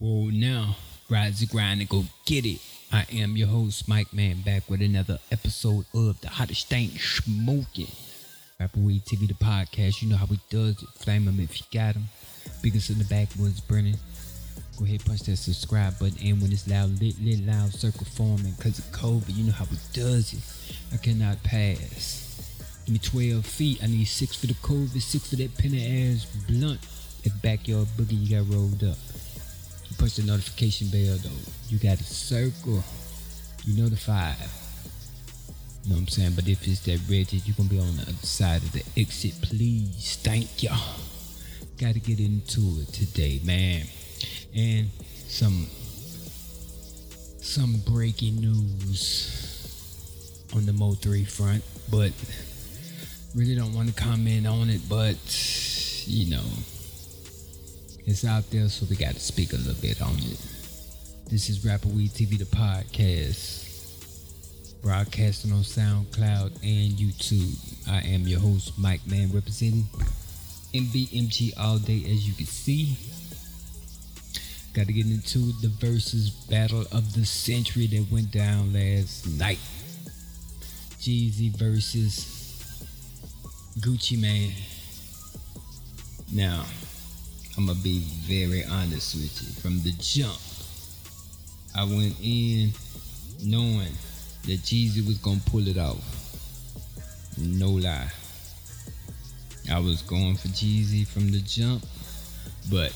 Whoa, now, rise the grind and go get it. I am your host, Mike Man, back with another episode of the hottest thing smoking. Rapper Weed TV, the podcast. You know how we does it. Flame them if you got them. Biggest in the backwoods burning. Go ahead, punch that subscribe button. And when it's loud, lit, lit, loud, circle forming. Cause of COVID, you know how we does it. I cannot pass. Give me 12 feet. I need six for the COVID, six for that penny ass blunt. That backyard boogie you got rolled up. You push the notification bell though. You got a circle. You notified. You know what I'm saying? But if it's that red, you're gonna be on the other side of the exit. Please, thank ya. Gotta get into it today, man. And some some breaking news on the Mo 3 front, but really don't want to comment on it, but you know, it's out there, so we got to speak a little bit on it. This is Rapper Weed TV, the podcast, broadcasting on SoundCloud and YouTube. I am your host, Mike Man, representing MBMG all day, as you can see. Got to get into the Verzuz battle of the century that went down last night. Jeezy versus Gucci Mane. Now, I'm gonna be very honest with you. From the jump, I went in knowing that Jeezy was gonna pull it off. No lie. I was going for Jeezy from the jump, but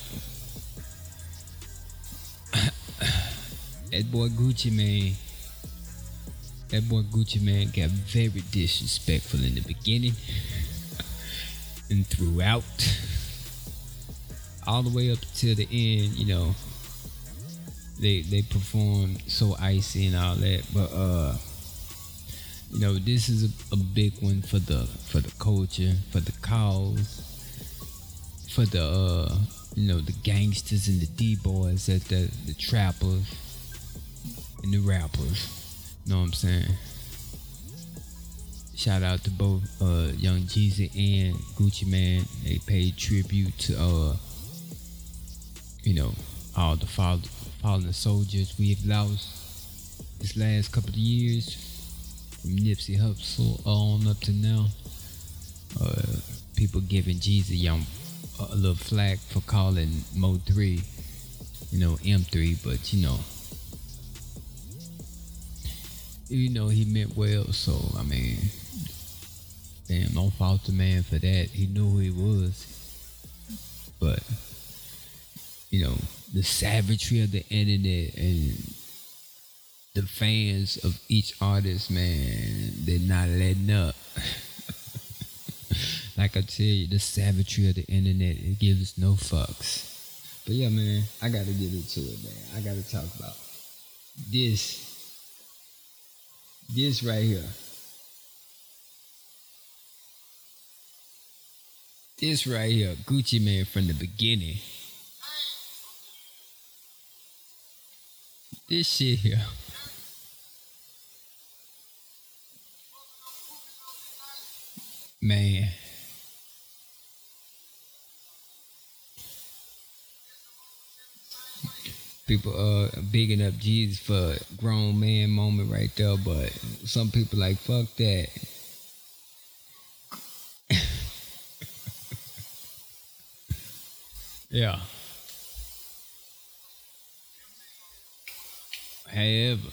that boy Gucci Mane, that boy Gucci Mane got very disrespectful in the beginning and throughout, all the way up to the end. You know, they they performed so icy and all that, but uh, you know, this is a, a big one for the for the culture, for the cause, for the uh, you know the gangsters and the D boys, that the the trappers and the rappers. You know what I'm saying? Shout out to both uh, Young Jeezy and Gucci Mane. They paid tribute to uh, you know all the fallen, soldiers we have lost this last couple of years, from Nipsey Hussle on up to now. Uh, people giving Jeezy young a little flack for calling Mo three, you know M3, but you know you know he meant well. So I mean, damn, don't fault the man for that. He knew who he was, but you know the savagery of the internet and the fans of each artist, man, they're not letting up. like I tell you, the savagery of the internet, it gives no fucks. But yeah, man, I gotta get into it, man. I gotta talk about this this right here. This right here, Gucci Mane from the beginning. This shit here. Man. people uh bigging up Jeezy for grown man moment right there, but some people like fuck that. yeah. However.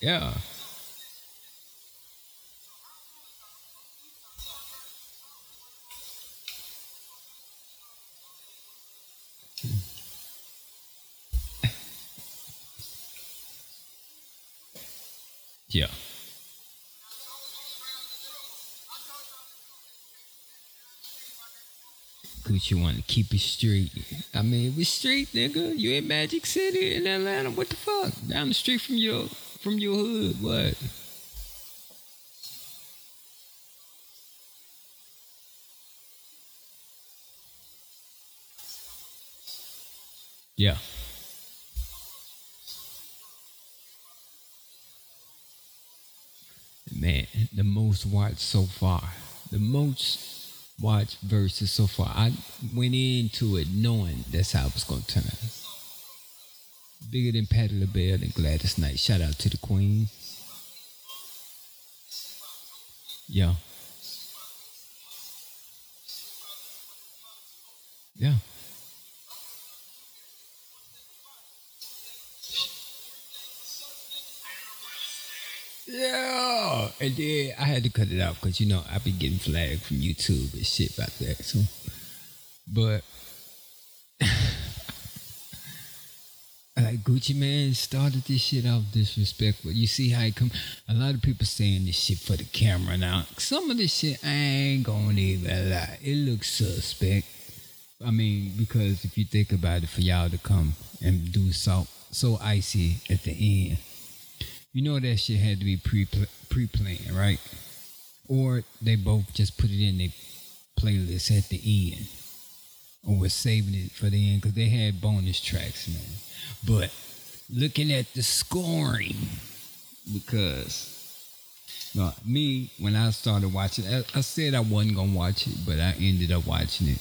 yeah. Yeah. Gucci want to keep it street. I mean, we street, nigga. You in Magic City in Atlanta. What the fuck? Down the street from your from your hood. What? Yeah. Man, the most watched so far. The most watch Verzuz so far. I went into it knowing that's how it was gonna turn out. Bigger than Patti LaBelle and Gladys Knight. Shout out to the Queen. Yeah. And then I had to cut it out because you know I be getting flagged from YouTube and shit about that. So, but like Gucci Mane started this shit off disrespectful. You see how he come? A lot of people saying this shit for the camera now. Some of this shit I ain't gonna even lie. It looks suspect. I mean, because if you think about it, for y'all to come and do so so icy at the end you know that shit had to be pre pre planned, right? Or they both just put it in their playlist at the end, or was saving it for the end because they had bonus tracks, man. But looking at the scoring, because no, me when I started watching, I, I said I wasn't gonna watch it, but I ended up watching it,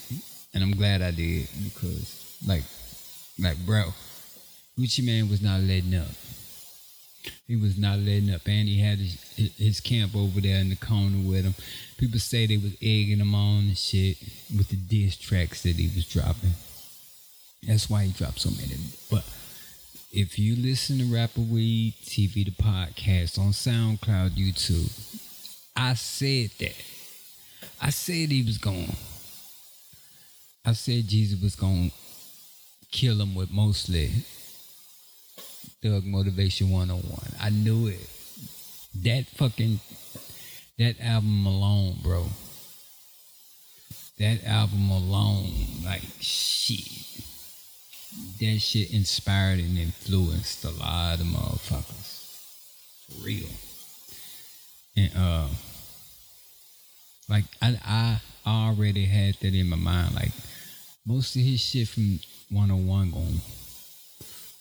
and I'm glad I did because, like, like bro, Gucci Mane was not letting up he was not letting up, and he had his, his camp over there in the corner with him. People say they was egging him on and shit with the diss tracks that he was dropping. That's why he dropped so many. But if you listen to Rapper Weed TV, the podcast on SoundCloud, YouTube, I said that. I said he was gone. I said Jeezy was to kill him with mostly Thug Motivation 101. I knew it. That fucking that album alone, bro. That album alone, like shit. That shit inspired and influenced a lot of motherfuckers. For real. And uh like I I already had that in my mind. Like most of his shit from 101 going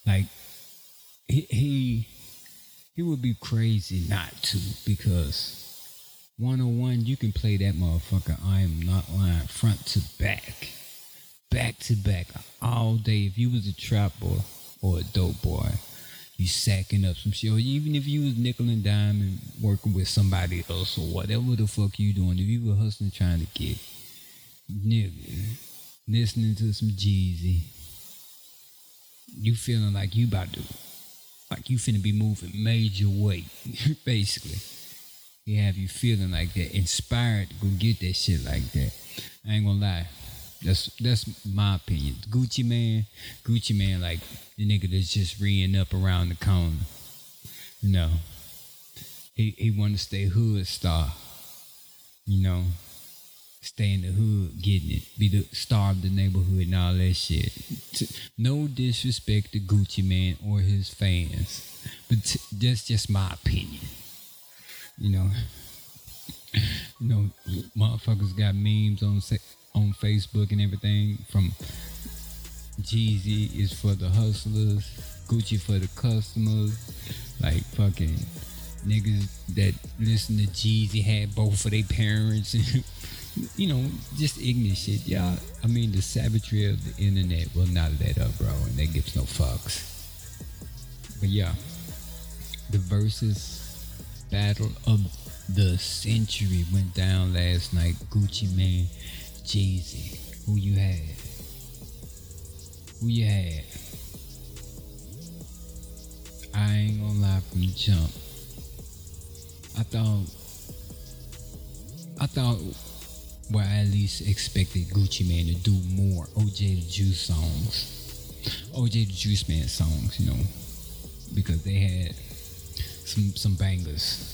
like he, he would be crazy not to because 101 you can play that motherfucker. I am not lying. Front to back. Back to back all day. If you was a trap boy or a dope boy you sacking up some shit. Or even if you was nickel and dime and working with somebody else or whatever the fuck you doing if you were hustling trying to get nigga listening to some Jeezy you feeling like you about to like you finna be moving major weight, basically. He have you feeling like that, inspired to go get that shit like that. I ain't gonna lie. That's that's my opinion. Gucci Mane, Gucci Mane, like the nigga that's just reeing up around the corner. You know, he he want to stay hood star. You know, stay in the hood, getting it, be the star of the neighborhood and all that shit. No disrespect to Gucci Mane or his fans, but t- that's just my opinion. You know, you know, motherfuckers got memes on on Facebook and everything from Jeezy is for the hustlers, Gucci for the customers, like fucking niggas that listen to Jeezy had both of their parents and you know, just ignorant shit. Yeah, I mean, the savagery of the internet will not let up, bro, and that gives no fucks. But yeah, the Verzuz battle of the century went down last night. Gucci Mane, Jeezy. Who you had? Who you had? I ain't gonna lie from the jump. I thought I thought where I at least expected Gucci Mane to do more OJ the Juice songs. OJ the Juice Man songs, you know, because they had some some bangers.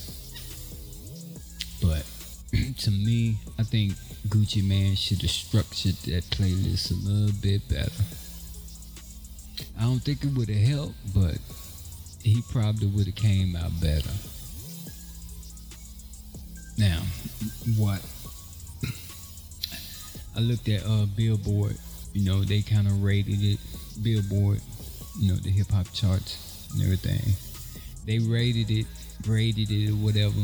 But to me, I think Gucci Mane should have structured that playlist a little bit better. I don't think it would have helped, but he probably would have came out better. Now, what I looked at uh, Billboard. You know, they kind of rated it. Billboard, you know, the hip hop charts and everything. They rated it, graded it, or whatever.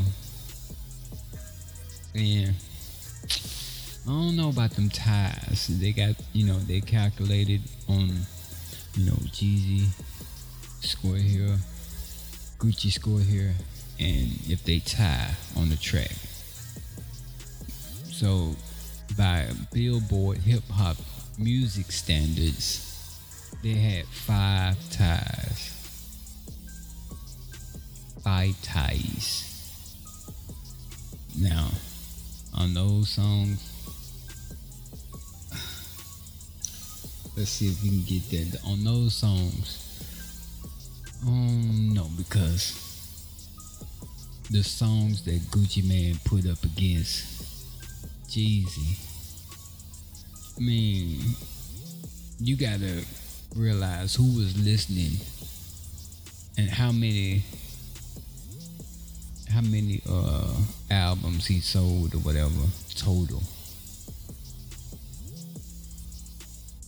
And I don't know about them ties. They got, you know, they calculated on, you know, Jeezy score here, Gucci score here, and if they tie on the track. So, by Billboard hip hop music standards, they had five ties. Five ties. Now, on those songs, let's see if we can get that. On those songs, um, no, because the songs that Gucci Mane put up against Jeezy, I mean, you gotta realize who was listening and how many how many uh albums he sold or whatever total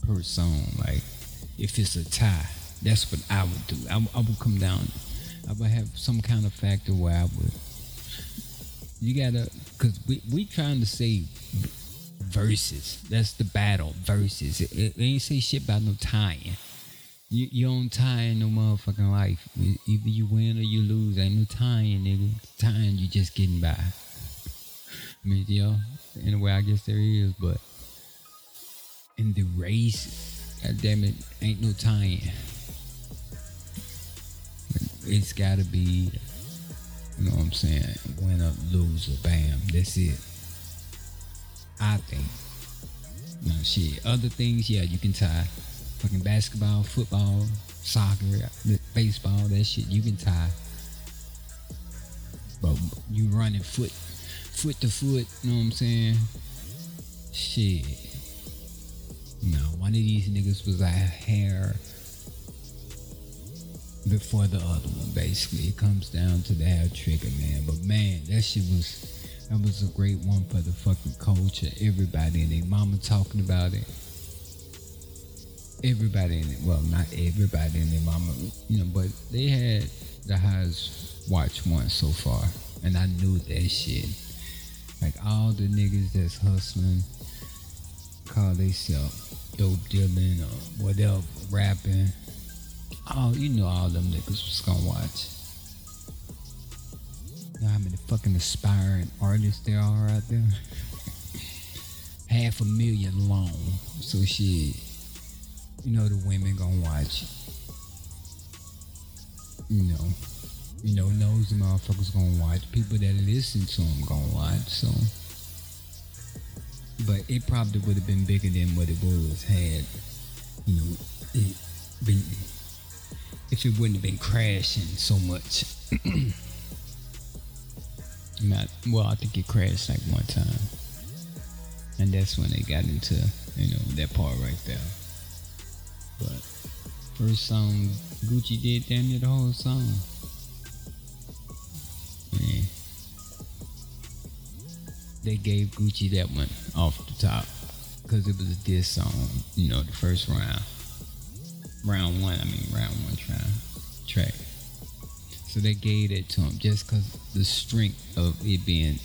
per song. Like if it's a tie that's what i would do. I, I would come down. I would have some kind of factor where i would you gotta because we we trying to say verses that's the battle verses it, it ain't say shit about no tying you, you don't tie in no motherfucking life. Either you win or you lose. Ain't no tying, nigga. Tying, you just getting by. I mean, know, in a way, I guess there is, but in the race, God damn it, ain't no tying. It's gotta be, you know what I'm saying, winner, loser, bam, that's it. I think. No shit. Other things, yeah, you can tie fucking basketball, football, soccer, baseball, that shit you can tie. But you running foot, foot to foot, you know what I'm saying? Shit. No, one of these niggas was a hair before the other one. Basically, it comes down to the hair trigger, man. But man, that shit was that was a great one for the fucking culture. Everybody and their mama talking about it everybody in it. Well, not everybody in their mama, you know, but they had the highest watch one so far, and I knew that shit. Like all the niggas that's hustling, call themselves dope dealing or whatever, rapping. All you know, all them niggas was gonna watch. Know how many fucking aspiring artists there are out there? Half a million long. So shit you know the women gonna watch. You know, you know, knows the motherfuckers gonna watch. People that listen to them gonna watch. So, but it probably would have been bigger than what it was had. You know, it been if it wouldn't have been crashing so much. Not well, I think it crashed like one time, and that's when they got into you know that part right there. But first song Gucci did damn near the whole song. Man. They gave Gucci that one off the top because it was a diss song, you know, the first round. Round one, I mean, round one track. track. So they gave it to him just because the strength of it being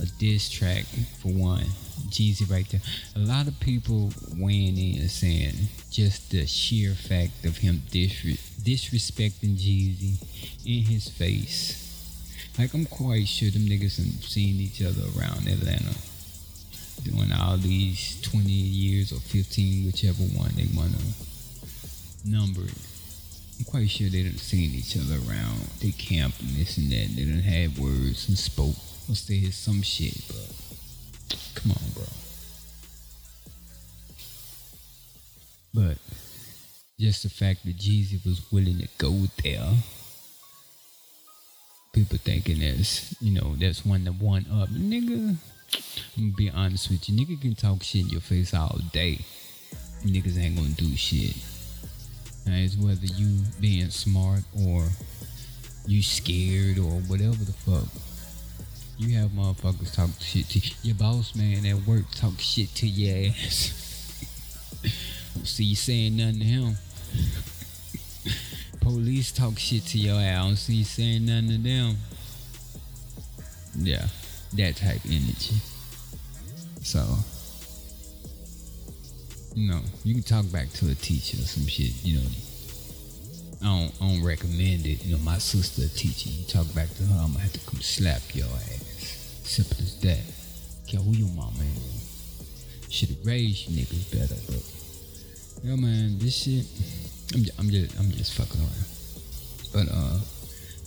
a diss track for one Jeezy right there. A lot of people weighing in and saying just the sheer fact of him disre- disrespecting Jeezy in his face. Like I'm quite sure them niggas have seen each other around Atlanta doing all these 20 years or 15, whichever one they want to number it. I'm quite sure they done seen each other around. They camp and this and that. They done had words and spoke or said some shit, but Come on, bro. But just the fact that Jeezy was willing to go there, people thinking that's, you know, that's one to one up. Nigga, I'm gonna be honest with you. Nigga can talk shit in your face all day. Niggas ain't gonna do shit. Now, it's whether you being smart or you scared or whatever the fuck. You have motherfuckers talk shit to you. your boss man at work talk shit to your ass. see you saying nothing to him. Police talk shit to your ass. See you saying nothing to them. Yeah, that type energy. So, know, you can talk back to a teacher or some shit, you know. I don't, I don't recommend it. You know, my sister a teacher. You talk back to her, I'm gonna have to come slap your ass. Simple as that. Care who your mama is. Should have raised you niggas better, but yo man, this shit. I'm just, I'm just, I'm just fucking around. But uh,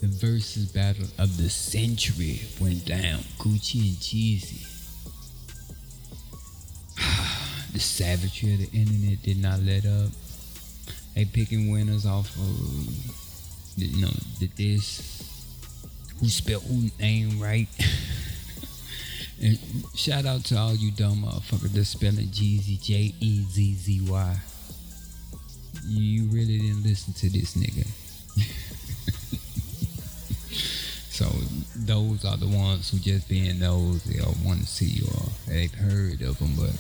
the Verzuz battle of the century went down. Gucci and Jeezy. The savagery of the internet did not let up. They picking winners off of you know the this who spelled who name right. and shout out to all you dumb motherfuckers that spelling Jeezy J E Z Z Y. You really didn't listen to this nigga. so those are the ones who just being nosy or want to see you or they've heard of them, but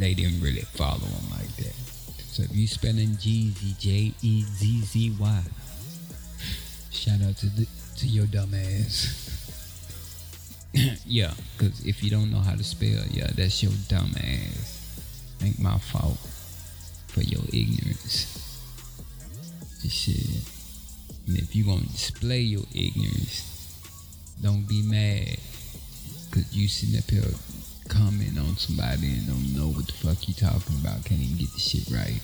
they didn't really follow him like that. So if you spelling Jeezy, J E Z Z Y, shout out to the, to your dumb ass. yeah, because if you don't know how to spell, yeah, that's your dumb ass. Ain't my fault for your ignorance. Shit. And if you gonna display your ignorance, don't be mad. Cause you sitting up here comment on somebody and don't know what the fuck you talking about, can't even get the shit right.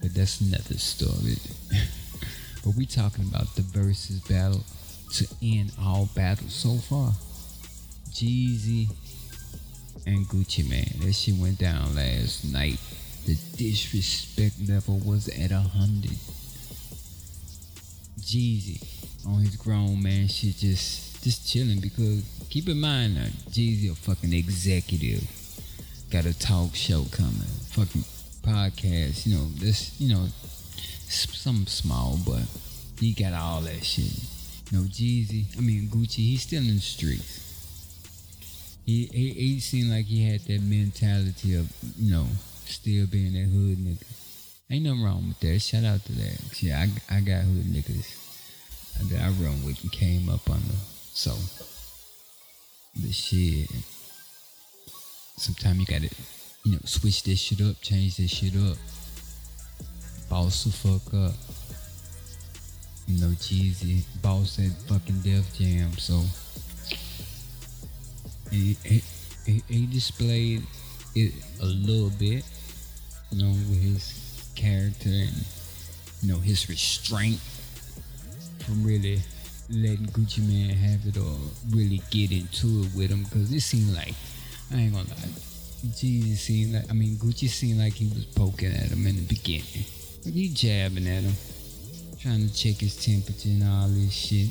But that's another story. but we talking about the Verzuz battle to end all battles so far. Jeezy and Gucci Mane. That shit went down last night. The disrespect level was at a hundred. Jeezy on his grown man shit just just chilling because keep in mind that Jeezy a fucking executive. Got a talk show coming. Fucking podcast, you know, this you know some small, but he got all that shit. You know, Jeezy, I mean Gucci, he's still in the streets. He, he he seemed like he had that mentality of, you know, still being that hood nigga. Ain't nothing wrong with that. Shout out to that. Yeah, I, I got hood niggas that I run with and came up under. So, the shit. Sometimes you gotta, you know, switch this shit up, change this shit up. Boss the fuck up. You know, Jeezy, boss that fucking Def Jam. So, he, he, he displayed it a little bit, you know, with his character and, you know, his restraint from really letting Gucci Mane have it or really get into it with him because it seemed like, I ain't gonna lie, Jeezy seemed like, I mean, Gucci seemed like he was poking at him in the beginning. He jabbing at him, trying to check his temperature and all this shit.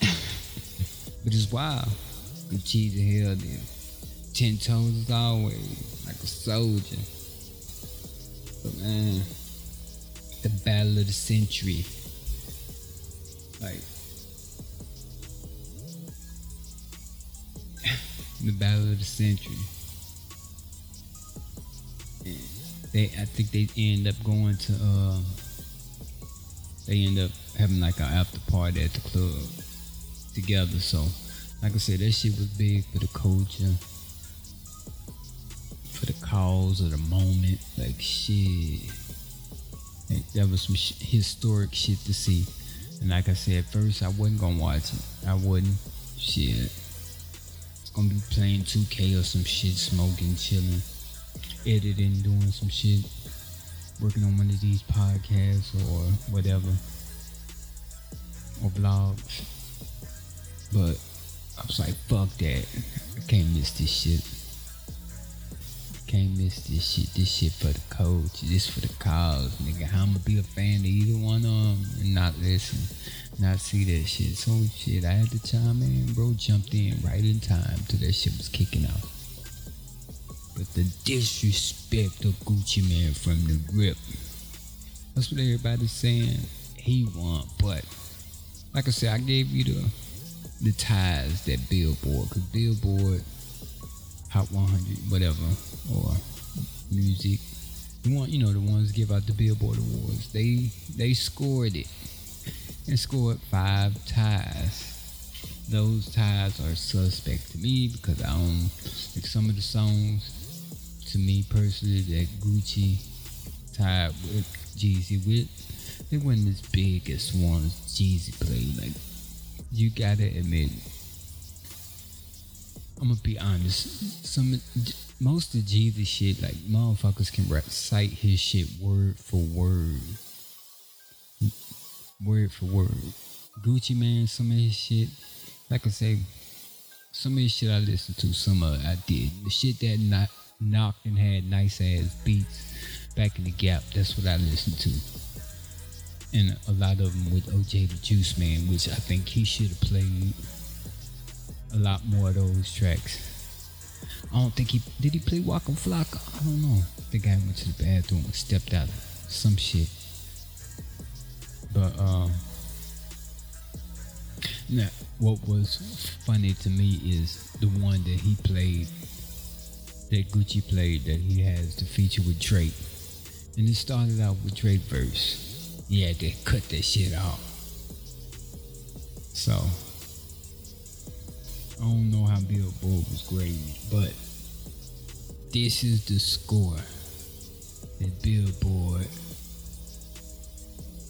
but it's wild. Gucci held him. Ten toes as always, like a soldier. But man, the battle of the century. Like the battle of the century. And they I think they end up going to uh they end up having like an after party at the club together. So like I said, that shit was big for the culture, for the cause of the moment. Like shit, like, that was some sh- historic shit to see. And like I said, first I wasn't gonna watch it. I wouldn't. Shit, it's gonna be playing 2K or some shit, smoking, chilling, editing, doing some shit, working on one of these podcasts or whatever, or vlogs. But I was like, fuck that. I can't miss this shit. Can't miss this shit. This shit for the coach. This for the cause, nigga. I'ma be a fan of either one of them and not listen, not see that shit. So shit, I had to chime in, bro. Jumped in right in time till that shit was kicking off. But the disrespect of Gucci Mane from the rip. That's what everybody's saying. He won, but like I said, I gave you the the ties that Billboard, because Billboard, Hot 100, whatever, or music, You want, you know the ones give out the Billboard awards. They they scored it and scored five ties. those ties are suspect to me because I don't like some of the songs. To me personally, that Gucci tied with Jeezy with, they weren't as big as ones Jeezy played. Like you gotta admit, I'm gonna be honest. Some most of Jeezy's shit, like motherfuckers can recite his shit word for word, word for word. Gucci Mane, some of his shit, like I say, some of his shit I listened to, some of it I did. The shit that not knocked and had nice ass beats back in the gap, that's what I listened to. And a lot of them with OJ the Juice Man, which I think he should have played a lot more of those tracks. I don't think he did he play Waka Flocka? I don't know. The guy went to the bathroom and stepped out some shit. But uh now what was funny to me is the one that he played that Gucci played that he has the feature with Drake. And it started out with Drake verse. Had to cut that shit off. So I don't know how Billboard was graded, but this is the score that Billboard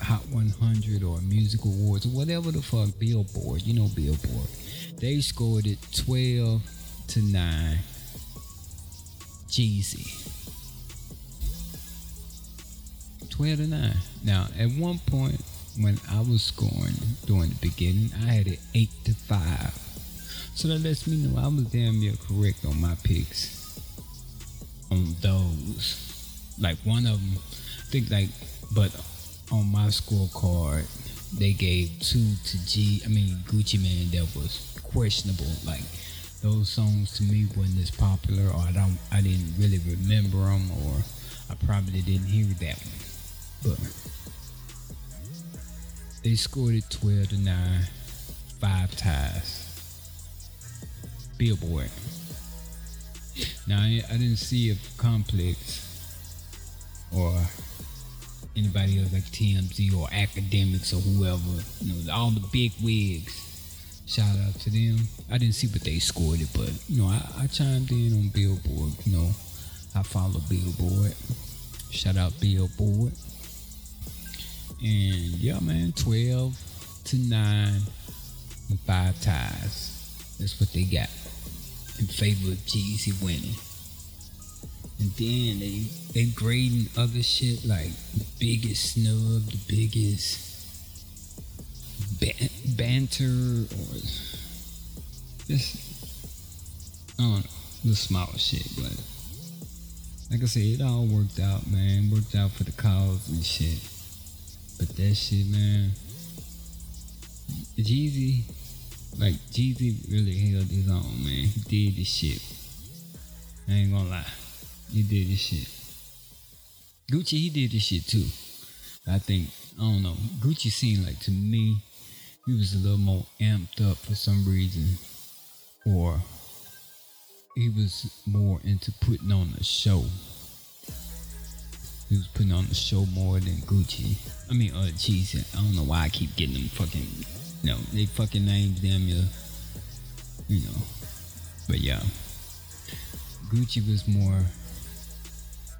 Hot 100 or Music Awards or whatever the fuck Billboard, you know Billboard. They scored it 12 to 9. Jeezy. 12 to 9. Now, at one point when I was scoring during the beginning, I had it 8 to 5. So that lets me know I was damn near correct on my picks on those. Like one of them, I think like, but on my scorecard, they gave two to G. I mean Gucci Mane that was questionable. Like those songs to me wasn't as popular, or I don't, I didn't really remember them, or I probably didn't hear that one. But they scored it twelve to nine, five ties. Billboard. Now I, I didn't see a complex or anybody else like TMZ or academics or whoever. You know, all the big wigs. Shout out to them. I didn't see what they scored it, but you know, I, I chimed in on Billboard. You know, I follow Billboard. Shout out Billboard. And yeah, man, twelve to nine and five ties. That's what they got in favor of Jeezy winning. And then they they grading other shit like the biggest snub, the biggest ban- banter, or just I don't know, the small shit. But like I said, it all worked out, man. Worked out for the cause and shit. But that shit, man, Jeezy like Jeezy really held his own, man. He did this shit. I ain't gonna lie. He did this shit. Gucci, he did this shit too. I think, I don't know. Gucci seemed like to me, he was a little more amped up for some reason. Or he was more into putting on a show. He was putting on the show more than Gucci. I mean, uh, Jeezy. I don't know why I keep getting them fucking no, they fucking names them, you, you know. But yeah, Gucci was more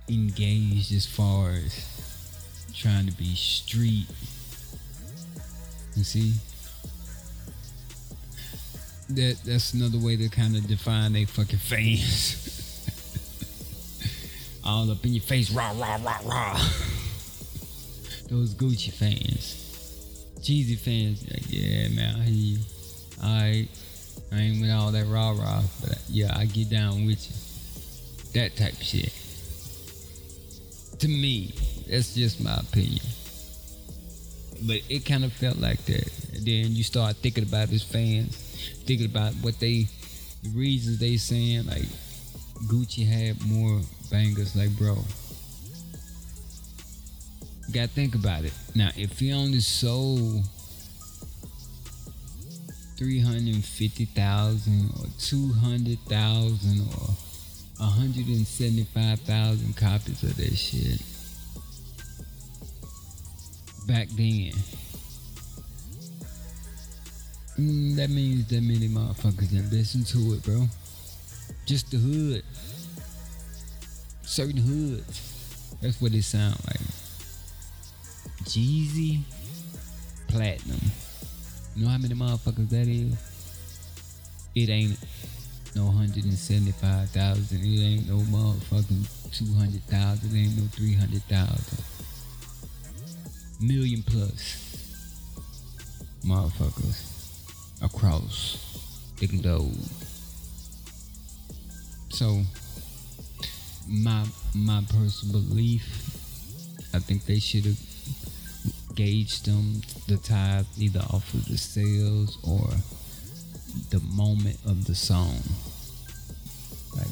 engaged as far as trying to be street. You see, that that's another way to kind of define they fucking fans. All up in your face, rah rah rah rah. Those Gucci fans. Jeezy fans, like, yeah, man, I hear you. I ain't with all that rah rah, but yeah, I get down with you. That type shit. To me, that's just my opinion. But it kind of felt like that. And then you start thinking about his fans, thinking about what they, the reasons they saying, like, Gucci had more bangers, like, bro, gotta think about it. Now, if he only sold 350,000 or 200,000 or 175,000 copies of that shit back then, Mm, that means that many motherfuckers didn't listen to it, bro. Just the hood. Certain hoods. That's what it sound like. Jeezy Platinum. You know how many motherfuckers that is? It ain't no 175,000. It ain't no motherfucking 200,000. It ain't no 300,000. Million plus motherfuckers across the globe. So my my personal belief, I think they should have gauged them the tithe either off of the sales or the moment of the song. Like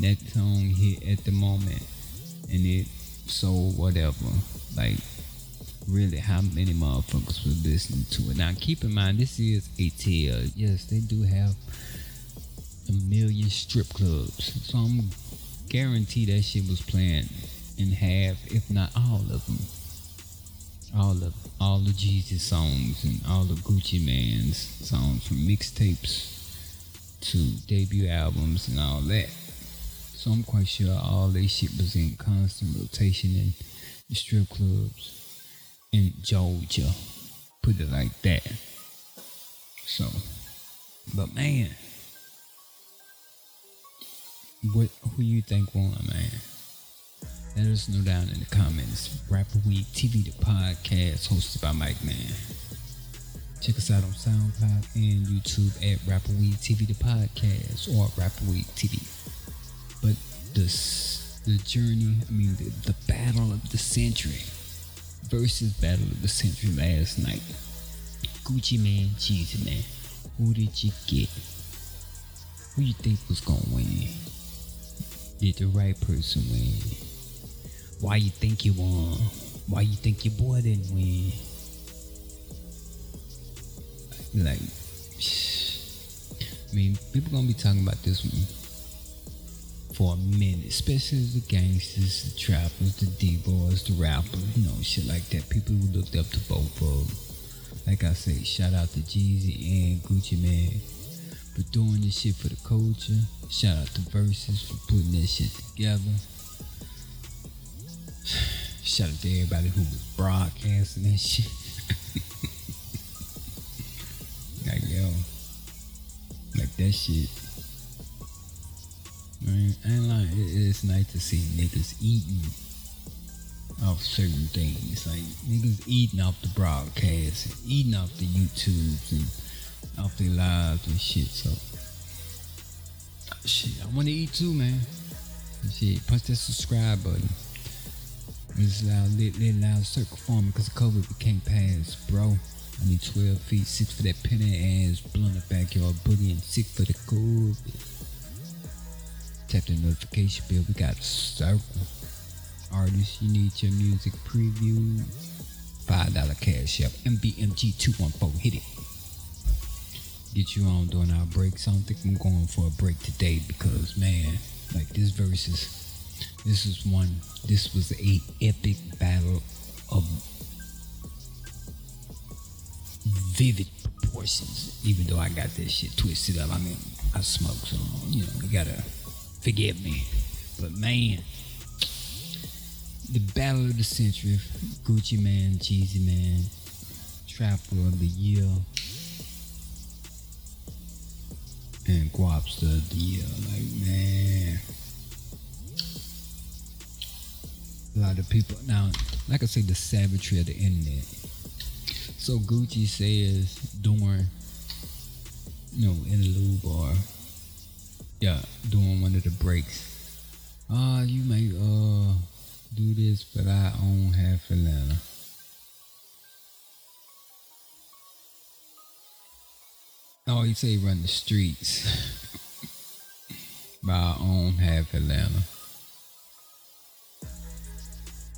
that song hit at the moment and it sold whatever. Like really how many motherfuckers were listening to it. Now keep in mind this is ATL. Yes, they do have a million strip clubs. So I'm guarantee that shit was playing in half, if not all of them. All of all the Jeezy's songs and all the Gucci Mane's songs from mixtapes to debut albums and all that. So I'm quite sure all this shit was in constant rotation in the strip clubs in Georgia. Put it like that. So, but man, what who you think won, man? Let us know down in the comments. Rapper Weed TV, the podcast hosted by Mike Man. Check us out on SoundCloud and YouTube at Rapper Weed TV, the podcast, or Rapper Weed TV. But the the journey, I mean, the, the battle of the century versus battle of the century last night. Gucci Man, Jeezy Man. Who did you get? Who you think was gonna win? Did the right person win? Why you think you won? Why you think your boy didn't win? Like, I mean, people gonna be talking about this one for a minute, especially the gangsters, the trappers, the D-boys, the rappers, you know, shit like that. People who looked up to both of them. Like I say, shout out to Jeezy and Gucci Mane for doing this shit for the culture. Shout out to Verzuz for putting that shit together. Shout out to everybody who was broadcasting that shit. like yo, like that shit Man, I ain't lying. It, it's nice to see niggas eating off certain things. Like niggas eating off the broadcast, eating off the YouTubes and off their lives and shit. So shit, I wanna eat too, man. Shit, punch that subscribe button. It's loud, uh, lit, lit, loud circle forming because COVID became past, bro. I need 12 feet, 6 for that penny ass, blunt a backyard boogie, and 6 for the COVID. Tap the notification bell. We got a circle. Artists, you need your music preview. $5 Cash App. MBMG214. Hit it. Get you on during our breaks. I don't think I'm going for a break today because, man, like this Verzuz. This is one. This was a epic battle of vivid proportions. Even though I got this shit twisted up. I mean, I smoke, so you know, you gotta forgive me. But man, the battle of the century, Gucci Man, Jeezy Man, Trapper of the Year, and Guapster of the Year. Like, man. A lot of people now, like I say, the savagery of the internet. So Gucci says during, you know, in a lube or yeah, doing one of the breaks. Ah, uh, you may uh do this, but I own half Atlanta. Oh, he say run the streets. but I own half Atlanta.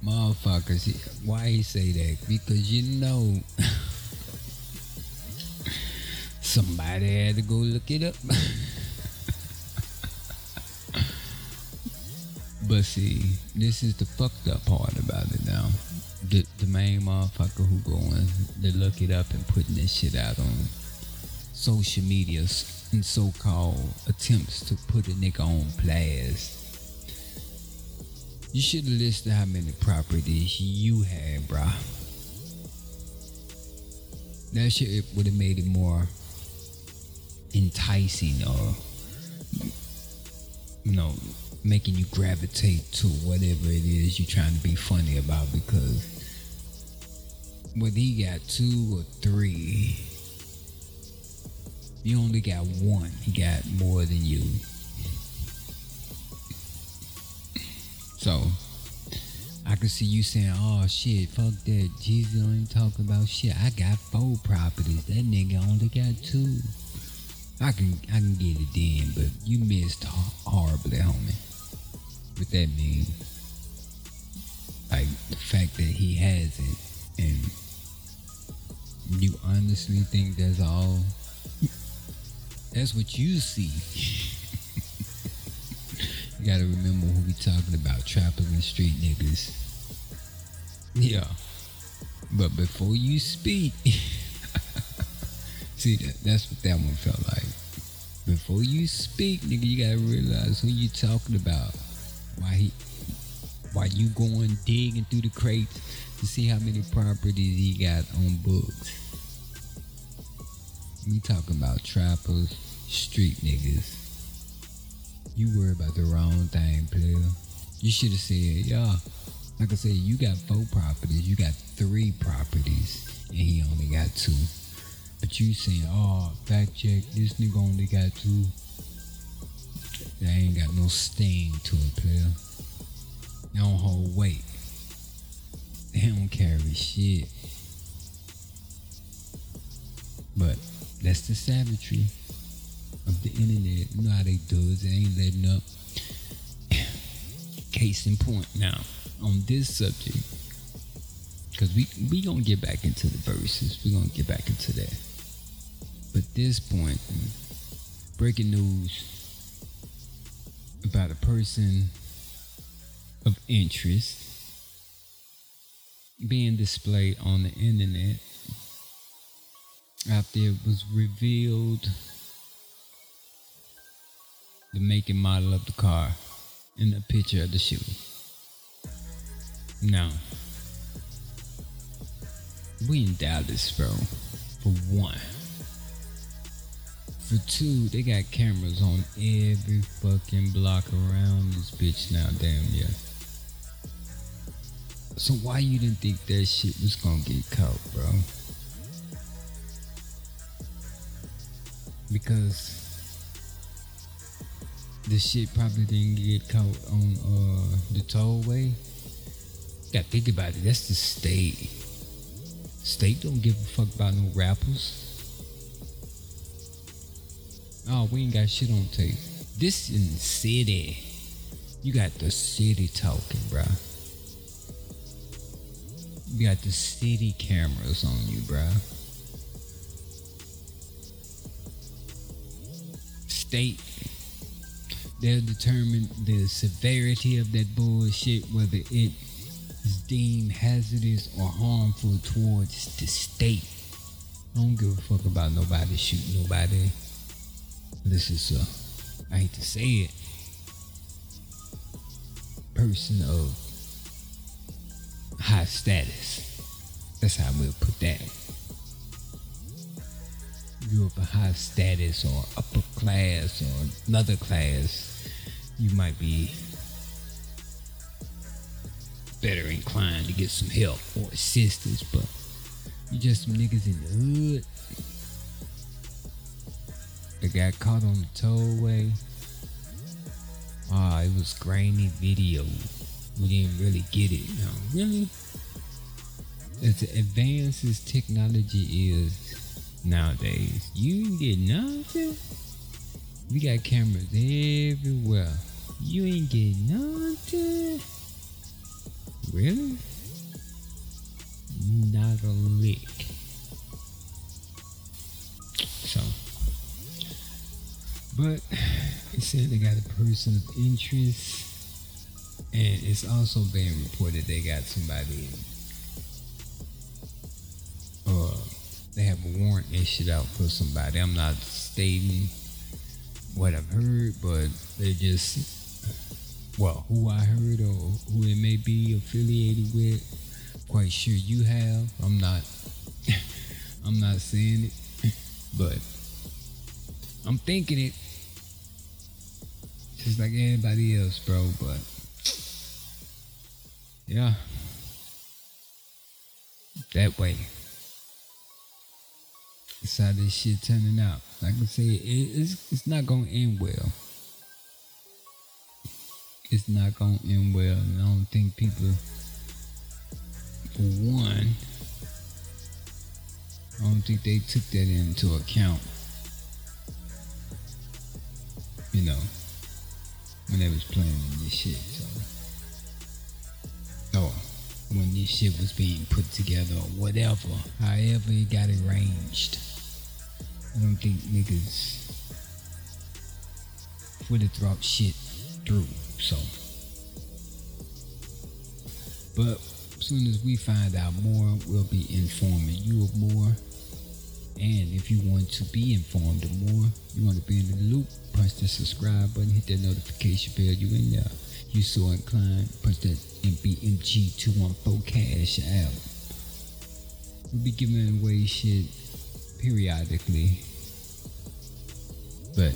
Motherfuckers, why he say that? Because you know somebody had to go look it up. But see, this is the fucked up part about it now. The the main motherfucker who going to look it up and putting this shit out on social media and so-called attempts to put a nigga on blast. You should have listed how many properties you had, bruh. That shit would have made it more enticing or you know making you gravitate to whatever it is you're trying to be funny about because whether he got two or three you only got one he got more than you so I can see you saying, "Oh shit, fuck that. Jeezy ain't talking about shit. I got four properties. That nigga only got two. I can I can get it then, but you missed horribly, homie. What that mean? Like the fact that he has it, and you honestly think that's all? That's what you see. you gotta remember who we talking about, trappers and street niggas. Yeah. But before you speak, see that that's what that one felt like. Before you speak, nigga, you gotta realize who you talking about. Why he why you going digging through the crates to see how many properties he got on books. We talking about trappers, street niggas. You worry about the wrong thing, player. You should have said, yeah, like I said, you got four properties, you got three properties, and he only got two. But you saying, oh, fact check, this nigga only got two. That ain't got no sting to it, player. They don't hold weight. They don't carry shit. But that's the savagery of the internet. You know how they do it. They ain't letting up. Case in point now on this subject because we we gonna get back into the Verzuz. We gonna get back into that. But this point, breaking news about a person of interest being displayed on the internet after it was revealed the make and model of the car and the picture of the shoe. No. We in Dallas, bro. For one. For two, they got cameras on every fucking block around this bitch now, damn yeah. So why you didn't think that shit was gonna get caught, bro? Because the shit probably didn't get caught on uh, the tollway gotta think about it. That's the state. State don't give a fuck about no rappers. Oh, we ain't got shit on tape. This in the city. You got the city talking, bro. You got the city cameras on you, bro. State. They'll determine the severity of that bullshit, whether it is deemed hazardous or harmful towards the state. I don't give a fuck about nobody shooting nobody. This is a, I hate to say it, person of high status. That's how we'll put that. You're of a high status or upper class or another class, you might be better inclined to get some help or assistance, but you just some niggas in the hood that got caught on the tollway. Ah, oh, it was grainy video. We didn't really get it. No, really. As advanced as technology is nowadays, you ain't get nothing. We got cameras everywhere. You ain't get nothing. Really? Not a lick. So, but it said they got a person of interest, and it's also being reported they got somebody. Have a warrant issued out for somebody. I'm not stating what I've heard, but they just well, who I heard or who it may be affiliated with. Quite sure you have. I'm not. I'm not saying it, but I'm thinking it. Just like anybody else, bro. But yeah, that way. That's how this shit turning out. Like I say, it, it's it's not gonna end well it's not gonna end well. And I don't think people, for one, I don't think they took that into account. You know, when they was planning this shit. So, oh, when this shit was being put together or whatever, however it got arranged. I don't think niggas would fully thought shit through. So, but as soon as we find out more, we'll be informing you of more. And if you want to be informed of more, you want to be in the loop, punch the subscribe button, hit that notification bell. You in there. You so inclined, punch that MBMG214 Cash App. We'll be giving away shit periodically. But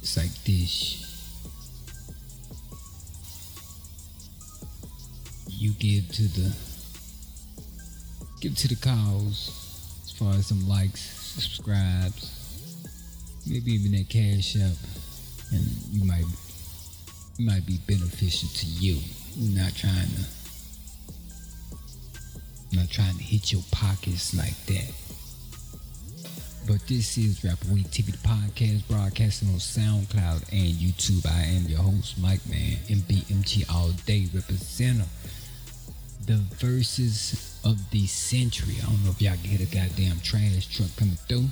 it's like this. you give to the give to the cause as far as some likes, subscribes, maybe even that Cash App, and you might you might be beneficial to you. You're not trying to not trying to hit your pockets like that. But this is Rapper Weed TV, the podcast broadcasting on SoundCloud and YouTube. I am your host, Mic Man, MBMG all day representative the Verzuz of the century. I don't know if y'all can hear the goddamn trash truck coming through.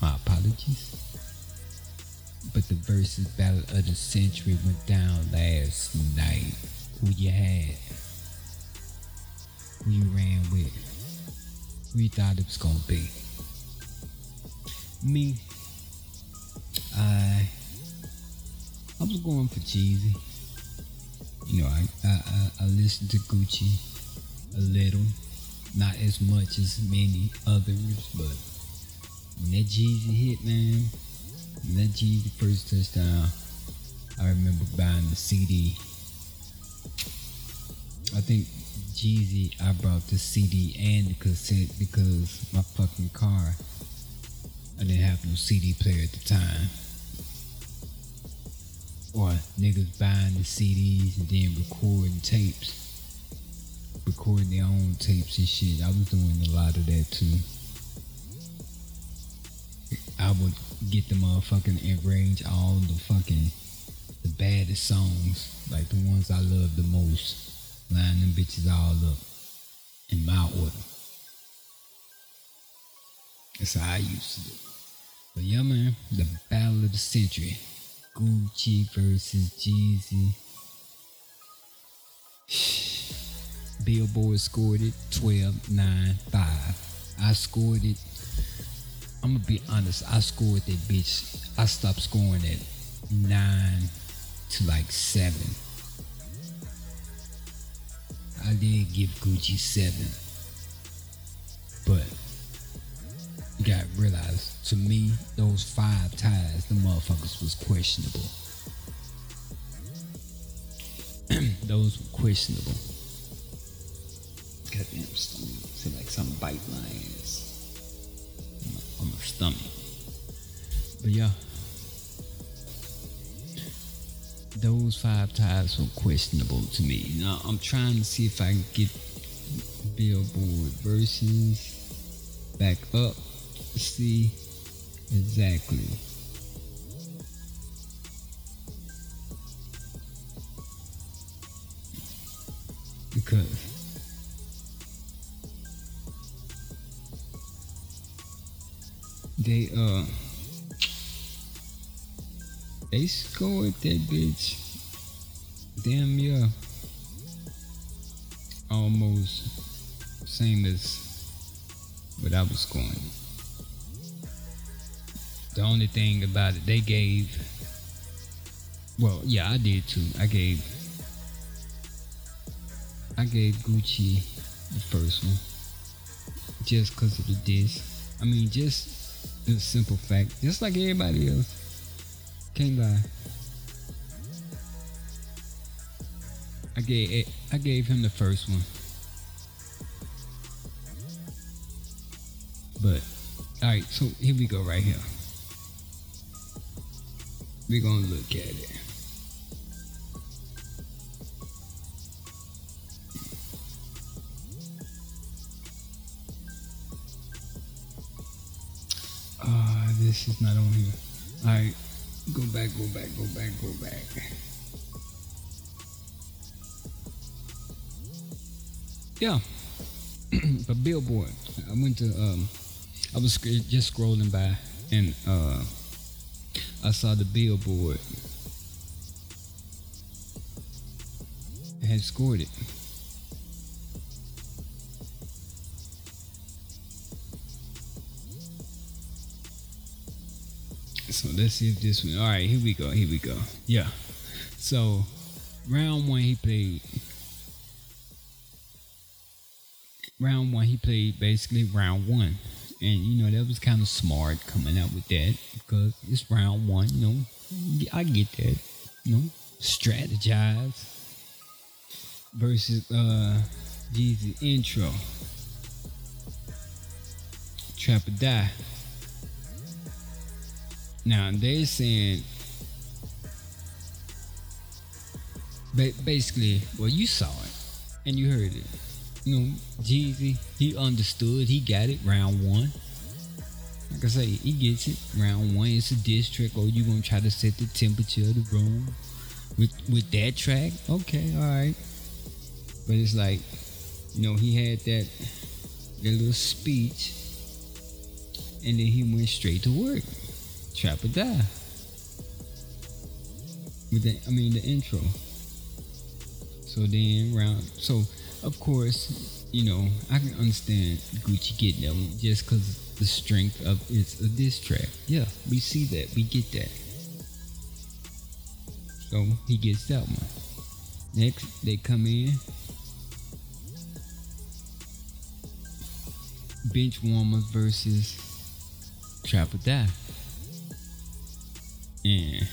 My apologies. But the Verzuz battle of the century went down last night. Who you had? Who you ran with? Who you thought it was gonna be? Me. I I was going for Jeezy. You know, I I, I, I listened to Gucci a little, not as much as many others, but when that Jeezy hit, man, when that Jeezy first touchdown, I remember buying the CD. I think Jeezy, I brought the CD and the cassette because my fucking car, I didn't have no CD player at the time. Or niggas buying the CDs and then recording tapes recording their own tapes and shit. I was doing a lot of that too. I would get the motherfucking and arrange all the fucking the baddest songs, like the ones I love the most, line them bitches all up in my order. That's how I used to do. But yeah, man, the battle of the century, Gucci versus Jeezy. Billboard scored it 12 9 5. I scored it. I'm gonna be honest, I scored that bitch. I stopped scoring at 9 to like 7. I did give Gucci 7. But you gotta realize, to me, those five ties, the motherfuckers was questionable. those were questionable goddamn stomach. I feel like something bite my ass on my stomach. But yeah, those five ties were questionable to me. Now I'm trying to see if I can get Billboard Verzuz back up. See exactly. Because they uh they scored that bitch damn near almost same as what I was scoring. The only thing about it, they gave. Well, yeah, I did too. I gave. I gave Gucci the first one, just because of the diss. I mean, just the simple fact, just like everybody else, came by. I gave I gave him the first one. But all right, so here we go right here. We're gonna look at it. Uh, this is not on here. All right, go back, go back, go back, go back. Yeah, but Billboard. I went to um, I was just scrolling by and uh, I saw the billboard. It had scored it. So let's see if this one. All right, here we go. Here we go. Yeah. So round one, he played. Round one, he played basically round one and you know that was kind of smart coming out with that because it's round one. You know, I get that. You know, strategize versus uh Jeezy intro. Trap or die. Now they're saying basically, well, you saw it and you heard it you know, Jeezy, he understood. He got it round one. Like I say, he gets it. Round one, it's a diss track. Oh, you gonna try to set the temperature of the room with with that track? Okay, all right. But it's like, you know, he had that that little speech, and then he went straight to work. Trap or die. With the, I mean, the intro. So then round, so of course, you know, I can understand Gucci getting that one just because the strength of it's a diss track. Yeah, we see that. We get that. So he gets that one. Next, they come in. Bench warmers versus Trap or Die. And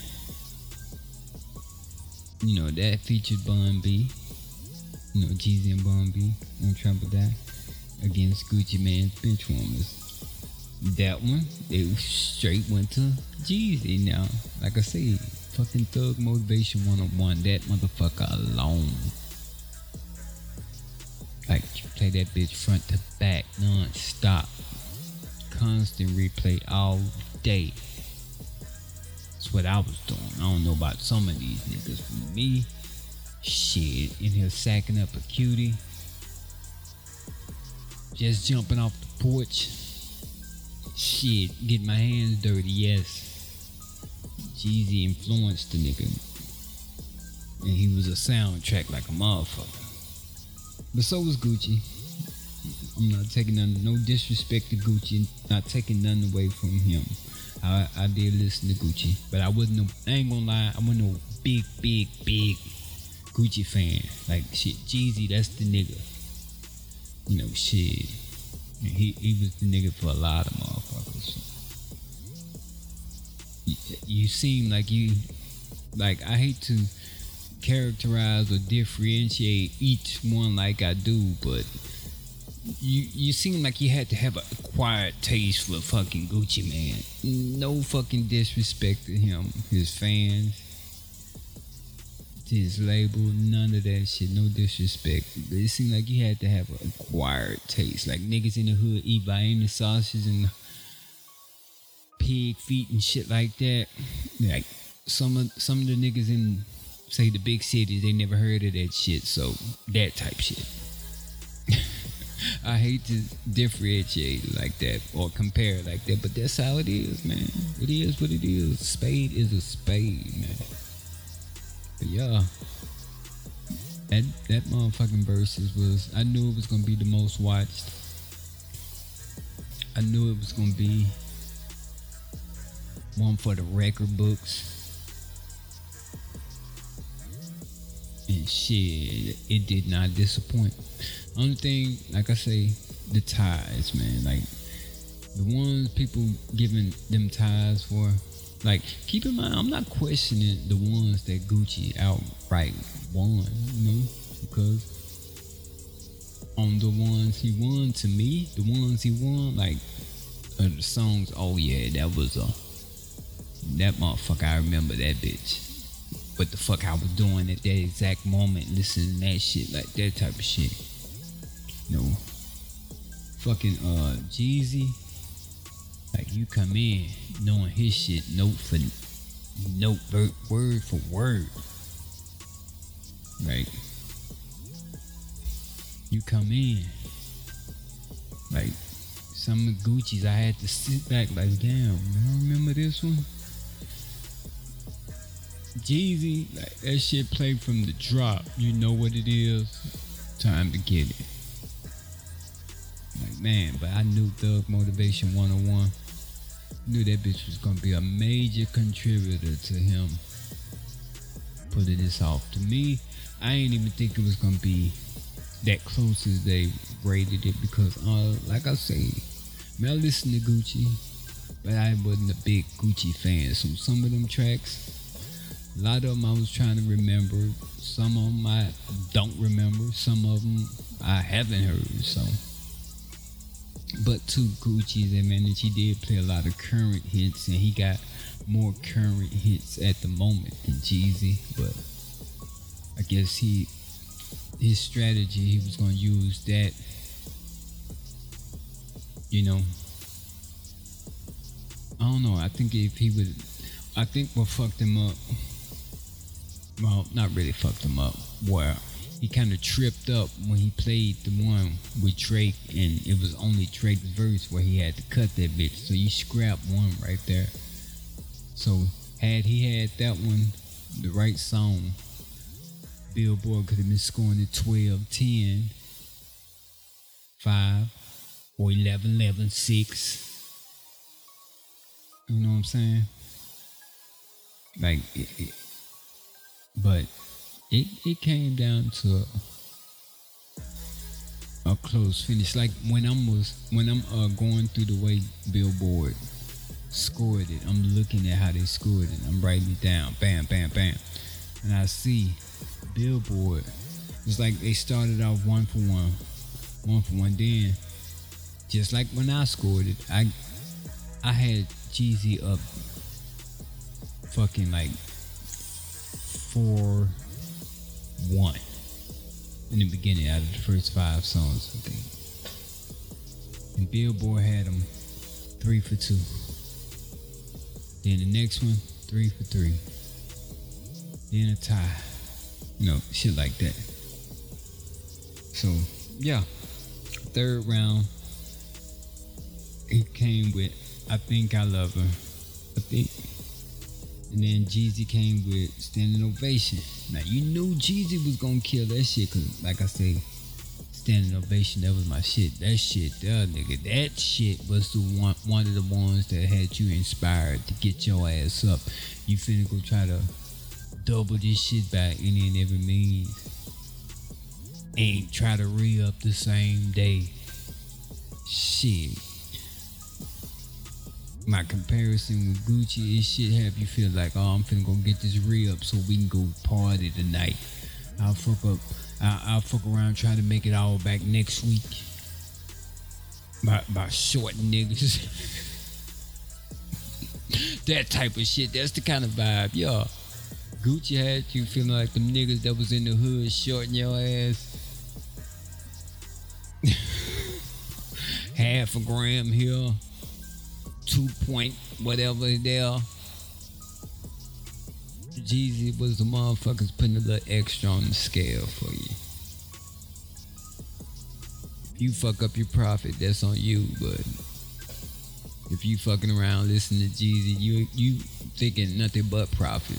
you know that featured Bun B you know, Jeezy and Bun B on or Die against Gucci Mane's Benchwarmers. That one, they straight went to Jeezy now. Like I say, fucking Thug Motivation 101, that motherfucker alone. Like, you play that bitch front to back, non-stop. Constant replay all day. That's what I was doing. I don't know about some of these niggas. For me, Shit, in here sacking up a cutie. Just jumping off the porch. Shit, getting my hands dirty, yes. Jeezy influenced the nigga. And he was a soundtrack like a motherfucker. But so was Gucci. I'm not taking none, no disrespect to Gucci, not taking none away from him. I, I did listen to Gucci, but I wasn't no, I ain't gonna lie, I wasn't no big, big, big Gucci fan. Like shit, Jeezy, that's the nigga. You know, shit. He he was the nigga for a lot of motherfuckers. You, you seem like you like I hate to characterize or differentiate each one like I do, but you you seem like you had to have a quiet taste for fucking Gucci Mane. No fucking disrespect to him, his fans his label, none of that shit. No disrespect, but it seemed like you had to have an acquired taste. Like niggas in the hood eat Vienna sausages and pig feet and shit like that. Like some of some of the niggas in say the big cities, they never heard of that shit. So that type shit. I hate to differentiate like that or compare like that, but that's how it is, man. It is what it is. Spade is a spade, man. But yeah, that that motherfucking Verzuz was. I knew it was gonna be the most watched. I knew it was gonna be one for the record books. And shit, it did not disappoint. Only thing, like I say, the ties, man. Like the ones people giving them ties for. Like, keep in mind, I'm not questioning the ones that Gucci outright won, you know, because on the ones he won, to me, the ones he won, like uh, the songs. Oh yeah, that was a that motherfucker. I remember that bitch. What the fuck I was doing at that exact moment, listening to that shit, like that type of shit. You know, fucking uh Jeezy. Like you come in knowing his shit note for note, word for word. Right you come in. Like some of Gucci's, I had to sit back like, damn, I remember this one. Jeezy, like that shit played from the drop. You know what it is. Time to get it. Like man, but I knew Thug Motivation 101. Knew that bitch was gonna be a major contributor to him pulling this off. To me, I ain't even think it was gonna be that close as they rated it because, uh, like I say, I, I listen to Gucci, but I wasn't a big Gucci fan. So some of them tracks, a lot of them I was trying to remember. Some of them I don't remember. Some of them I haven't heard. So, but to Gucci's advantage, he did play a lot of current hits, and he got more current hits at the moment than Jeezy. But I guess he his strategy, he was going to use that, you know. I don't know. I think if he would, I think what fucked him up, well, not really fucked him up, where he kind of tripped up when he played the one with Drake, and it was only Drake's verse where he had to cut that bitch. So you scrap one right there. So had he had that one, the right song, Billboard could have been scoring at 12, 10, 5, or 11, 11, 6. You know what I'm saying? Like, it, it, but it, it came down to a, a close finish. Like when I'm was when I'm uh, going through the way Billboard scored it, I'm looking at how they scored it. I'm writing it down, bam, bam, bam, and I see Billboard. It's like they started off one for one, one for one. Then, just like when I scored it, I I had Jeezy up, fucking like four one in the beginning out of the first five songs, I think. And Billboard had them three for two. Then the next one, three for three. Then a tie you know, shit like that. So, yeah, third round, it came with I Think I Love Her. I think. And then Jeezy came with Standing Ovation. Now, you knew Jeezy was gonna kill that shit, cause, like I say, Standing Ovation, that was my shit. That shit there, nigga. That shit was the one, one of the ones that had you inspired to get your ass up. You finna go try to double this shit by any and every means. And try to re up the same day. Shit. My comparison with Gucci is shit have you feel like, oh, I'm finna go get this re up so we can go party tonight. I'll fuck up. I'll, I'll fuck around trying to make it all back next week. By, by short niggas. that type of shit. That's the kind of vibe, y'all. Gucci had you feeling like them niggas that was in the hood shorting your ass. Half a gram here, two point whatever there. Jeezy was the motherfuckers putting a little extra on the scale for you. You fuck up your profit, that's on you, but if you fucking around listening to Jeezy, you you thinking nothing but profit.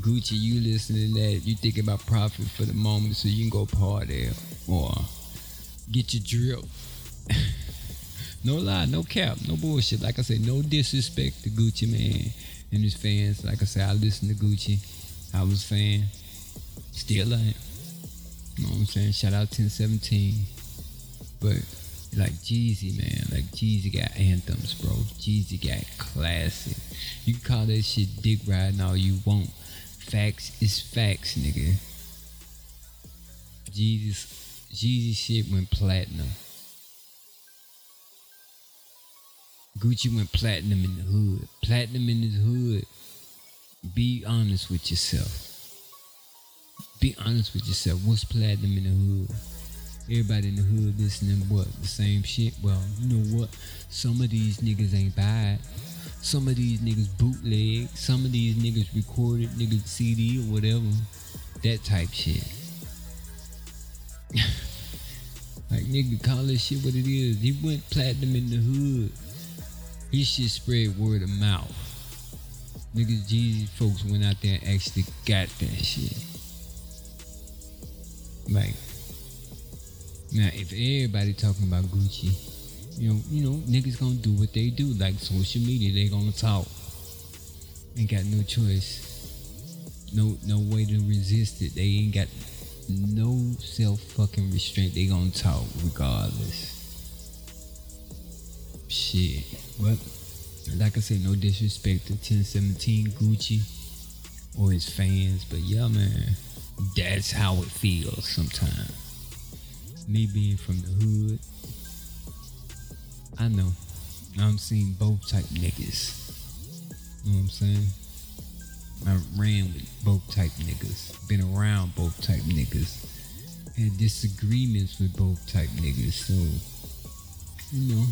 Gucci, you listening to that, you thinking about profit for the moment so you can go party or get your drip. No lie, no cap, no bullshit. Like I said, no disrespect to Gucci Mane and his fans. Like I said, I listen to Gucci. I was a fan. Still am. You know what I'm saying? Shout out 1017. But like Jeezy, man. Like Jeezy got anthems, bro. Jeezy got classic. You can call that shit dick riding all you want. Facts is facts, nigga. Jeezy's Jeezy shit went platinum. Gucci went platinum in the hood. Platinum in the hood. Be honest with yourself. Be honest with yourself. What's platinum in the hood? Everybody in the hood listening what? The same shit? Well, you know what? Some of these niggas ain't bad. Some of these niggas bootleg. Some of these niggas recorded niggas CD or whatever. That type shit. like nigga call this shit what it is. He went platinum in the hood. His shit spread word of mouth. Niggas Jeezy folks went out there and actually got that shit. Like now if everybody talking about Gucci, you know, you know, niggas gonna do what they do. Like social media, they gonna talk. Ain't got no choice. No no way to resist it. They ain't got no self fucking restraint. They gonna talk regardless. Shit. Well, like I said, no disrespect to 1017 Gucci or his fans, but yeah, man, that's how it feels sometimes. Me being from the hood, I know. I'm seeing both type niggas. You know what I'm saying? I ran with both type niggas. Been around both type niggas. Had disagreements with both type niggas. So, you know.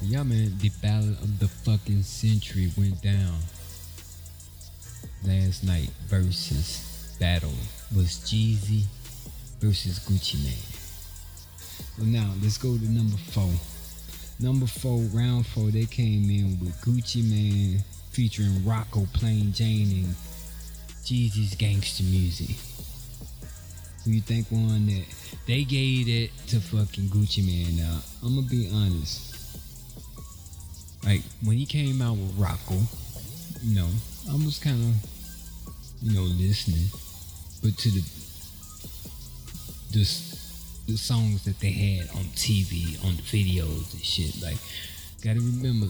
Yeah, man, the battle of the fucking century went down last night Verzuz battle was Jeezy versus Gucci Mane. So now let's go to number four. Number four, round four, they came in with Gucci Mane featuring Rocco Plain Jane and Jeezy's Gangster Music. Who you think won that? They gave it to fucking Gucci Mane. Now I'm gonna be honest. Like when he came out with Rocco, you know, I was kind of, you know, listening, but to the just the songs that they had on TV, on the videos and shit. Like, gotta remember,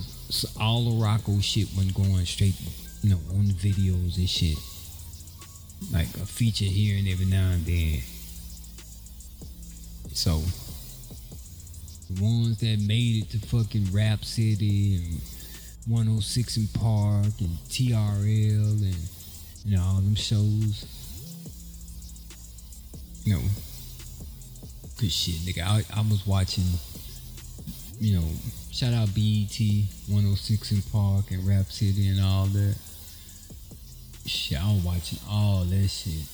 all the Rocco shit wasn't going straight, you know, on the videos and shit. Like a feature here and every now and then. So, the ones that made it to fucking Rap City and 106 & Park and TRL and, you know, all them shows. You know, good shit, nigga. I, I was watching, you know, shout out BET, 106 & Park and Rap City and all that. Shit, I was watching all that shit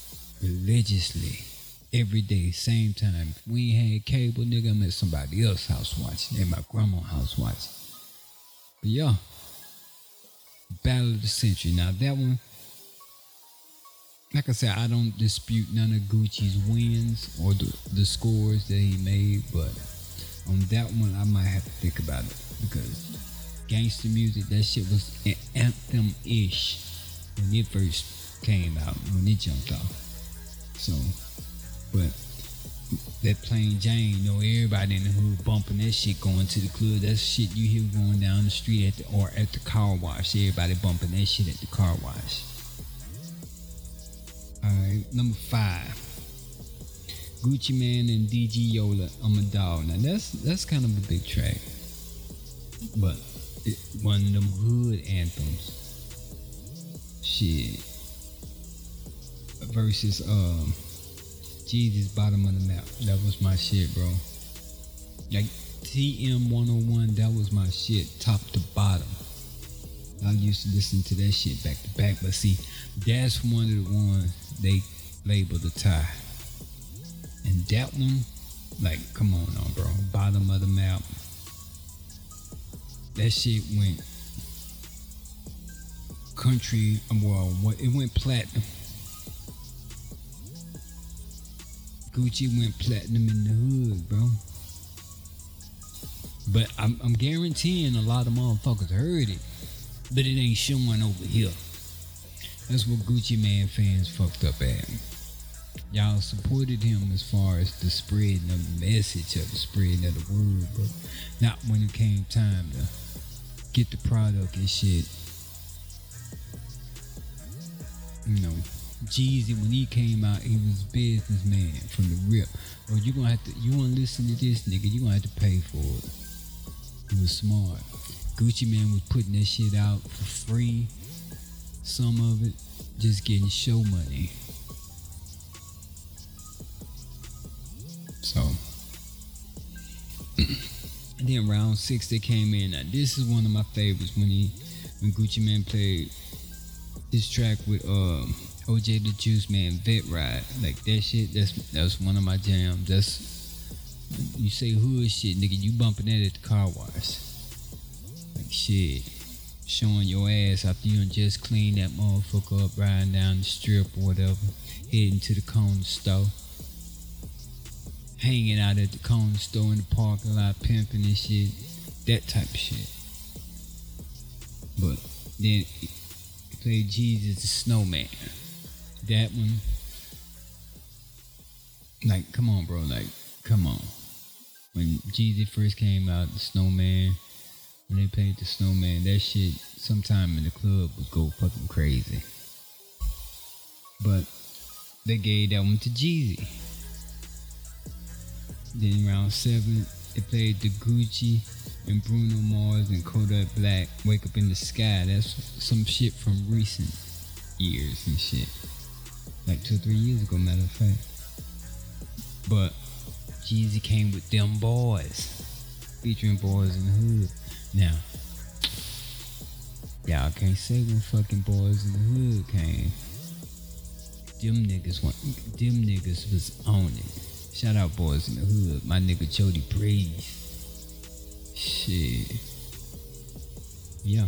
religiously every day, same time. We had cable, nigga, I'm at somebody else's house watching, at my grandma's house watching. But yeah, Battle of the Century. Now that one, like I said, I don't dispute none of Gucci's wins or the, the scores that he made, but on that one, I might have to think about it because gangster music, that shit was an anthem ish when it first came out, when it jumped off. So, but that plain Jane, you know, everybody in the hood bumping that shit going to the club. That's shit you hear going down the street at the or at the car wash. Everybody bumping that shit at the car wash. Alright, number five. Gucci Mane and DG Yola, I'm a dog. Now that's that's kind of a big track. But it, one of them hood anthems. Shit. Versus um Jeezy's bottom of the map. That was my shit, bro. Like TM 101, that was my shit, top to bottom. I used to listen to that shit back to back, but see, that's one of the ones they labeled the tie. And that one, like, come on, on, bro. Bottom of the map. That shit went country. Well, it went platinum. Gucci went platinum in the hood, bro. But I'm, I'm guaranteeing a lot of motherfuckers heard it, but it ain't showing over here. That's what Gucci Mane fans fucked up at. Y'all supported him as far as the spreading the message of the spreading of the word, but not when it came time to get the product and shit. You know, Jeezy when he came out, he was businessman from the rip. Or you gonna have to you wanna listen to this nigga, you gonna have to pay for it. He was smart. Gucci Mane was putting that shit out for free. Some of it just getting show money. So and then round six they came in. Now this is one of my favorites when he when Gucci Mane played this track with um OJ the Juice Man Vet Ride. Like that shit, that's that's one of my jams. That's you say hood shit, nigga, you bumping that at the car wash. Like shit. Showing your ass after you just clean that motherfucker up, riding down the strip or whatever, heading to the cone store. Hanging out at the cone store in the parking lot, pimping and shit. That type of shit. But then he played Jeezy the Snowman. That one. Like, come on, bro. Like, come on when Jeezy first came out, the Snowman, when they played the Snowman, that shit sometime in the club would go fucking crazy. But they gave that one to Jeezy. Then round seven, they played the Gucci and Bruno Mars and Kodak Black Wake Up in the Sky. That's some shit from recent years and shit. Like two or three years ago, matter of fact. But Jeezy came with them boys, featuring boys in the hood. Now, y'all can't say when fucking boys in the hood came. Them niggas want, them niggas was on it. Shout out boys in the hood, my nigga Jody Breeze. Shit. Yeah.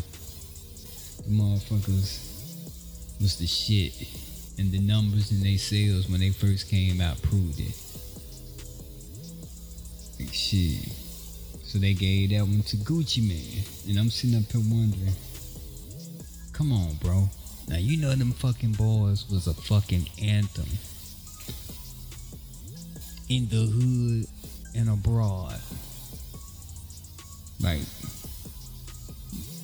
The motherfuckers was the shit. And the numbers in their sales when they first came out proved it. Like shit. So they gave that one to Gucci Mane, And I'm sitting up here wondering, come on, bro. Now you know them fucking boys was a fucking anthem. In the hood and abroad. Like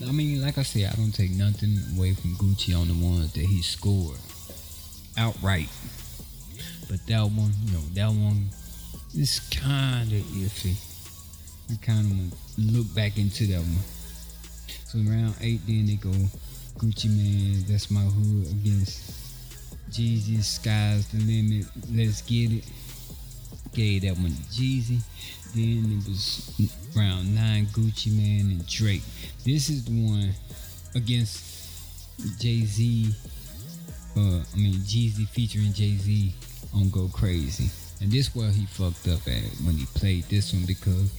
I mean, like I said, I don't take nothing away from Gucci on the ones that he scored outright. But that one, you know, that one is kind of iffy. I kind of look back into that one. So round eight, then they go Gucci Mane, that's my hood against Jeezy, Sky's the limit, let's get it. Gave that one to Jeezy. Then it was round nine, Gucci Mane and Drake. This is the one against Jay Z. Uh, I mean Jeezy featuring Jay Z on Go Crazy. And this where he fucked up at when he played this one because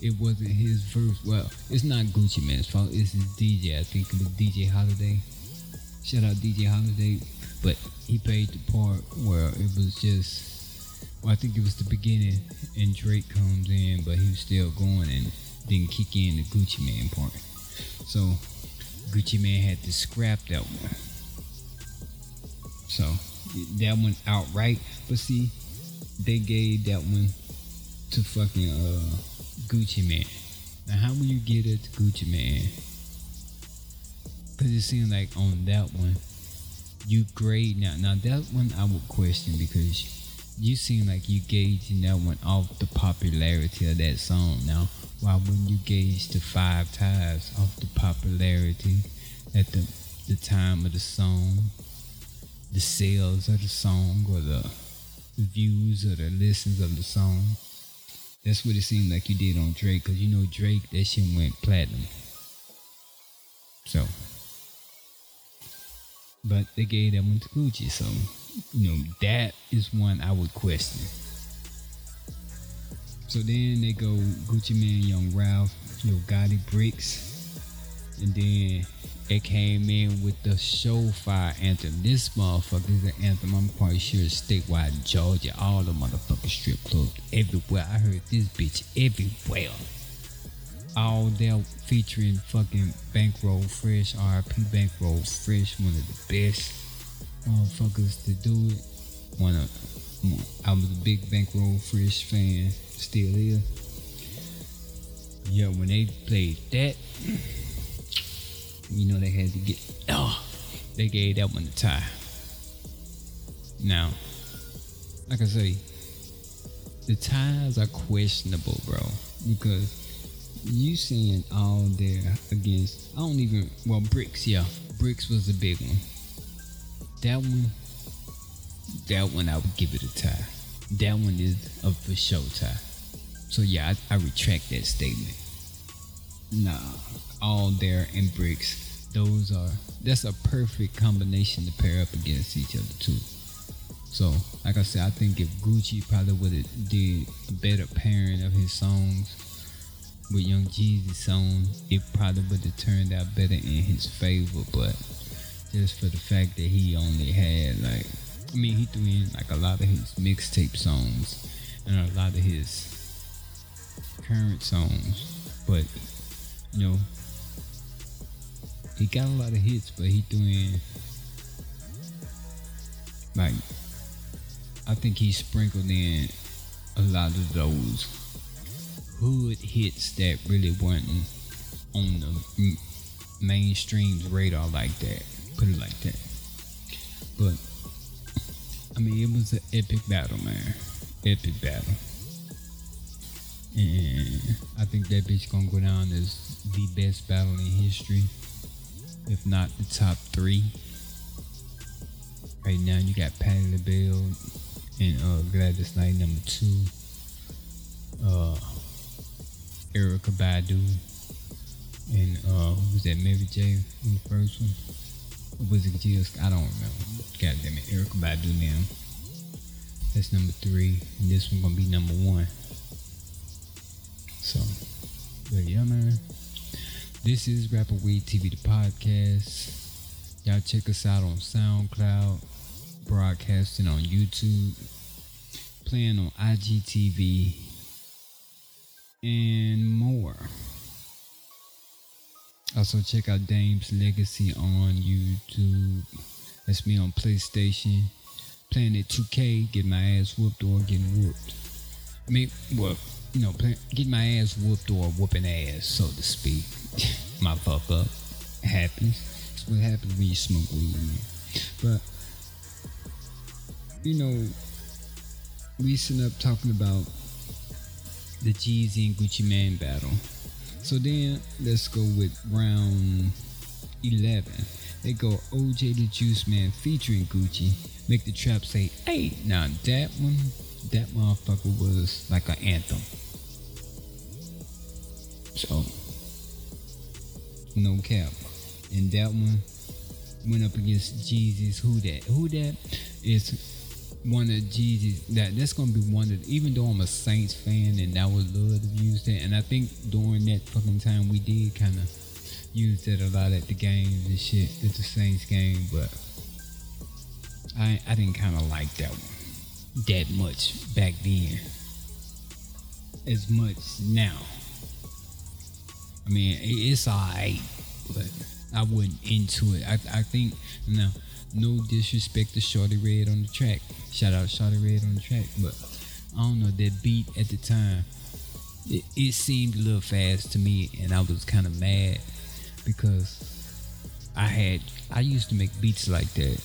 it wasn't his verse. Well, it's not Gucci Mane's fault. It's his DJ. I think it was DJ Holiday. Shout out DJ Holiday. But he played the part where it was just. Well, I think it was the beginning, and Drake comes in, but he was still going and didn't kick in the Gucci Mane part. So Gucci Mane had to scrap that one. So that one outright. But see, they gave that one to fucking uh, Gucci Mane. Now, how will you get it to Gucci Mane? Because it seems like on that one, you grade now. Now, that one I would question because you seem like you gauging that one off the popularity of that song. Now, why wouldn't you gauge the five times off the popularity at the, the time of the song, the sales of the song, or the views or the listens of the song. That's what it seemed like you did on Drake, cause you know Drake, that shit went platinum. So, but they gave that one to Gucci, so you know that is one I would question. So then they go Gucci Mane, Young Dolph, Yo Gotti Bricks, and then it came in with the Showfire anthem. This motherfucker is an anthem I'm quite sure is statewide in Georgia. All the motherfucking strip clubs everywhere. I heard this bitch everywhere. all there featuring fucking Bankroll Fresh, RP Bankroll Fresh, one of the best motherfuckers to do it. One of I was a big Bankroll Fresh fan, still is. Yeah, when they played that, you know they had to get. Oh, they gave that one a tie. Now, like I say, the ties are questionable, bro, because you seeing all there against. I don't even. Well, bricks, yeah, bricks was a big one. That one, that one, I would give it a tie. That one is a for show tie. So yeah, I, I retract that statement. Nah, all there and bricks. Those are that's a perfect combination to pair up against each other too. So, like I said, I think if Gucci probably would have did better pairing of his songs with Young Jeezy's song, it probably would have turned out better in his favor. But just for the fact that he only had like, I mean, he threw in like a lot of his mixtape songs and a lot of his current songs, but you know, he got a lot of hits, but he in like, I think he sprinkled in a lot of those hood hits that really weren't on the mainstream's radar like that. Put it like that. But I mean, it was an epic battle, man. Epic battle. And I think that bitch gonna go down as the best battle in history, if not the top three. Right now, you got Patti LaBelle and uh, Gladys Knight number two. Uh, Erykah Badu and uh, who was that Mary J in the first one? Or was it just I don't remember. God damn it, Erykah Badu now. That's number three, and this one gonna be number one. So, but yeah, man. This is Rapper Weed TV, the podcast. Y'all check us out on SoundCloud, broadcasting on YouTube, playing on IGTV, and more. Also, check out Dame's Legacy on YouTube. That's me on PlayStation. Playing at 2K, get my ass whooped or getting whooped. I mean, you know, get my ass whooped or whooping ass, so to speak. my fuck up. Happens. It's what happens when you smoke weed, man. But, you know, we sitting up talking about the Jeezy and Gucci Mane battle. So then let's go with round 11. They go OJ the Juice Man featuring Gucci. Make the trap say, hey, now that one, that motherfucker was like an anthem. So, no cap. And that one went up against Jeezy's Who That. Who That is one of Jeezy's that that's gonna be one of even though I'm a Saints fan and I would love to use that and I think during that fucking time we did kinda use that a lot at the games and shit at the Saints game but I I didn't kinda like that one that much back then as much now. I mean it's alright but I wasn't into it. I I think now no disrespect to Shawty Redd on the track. Shout out Shawty Redd on the track, but I don't know that beat at the time. It, it seemed a little fast to me, and I was kind of mad because I had I used to make beats like that,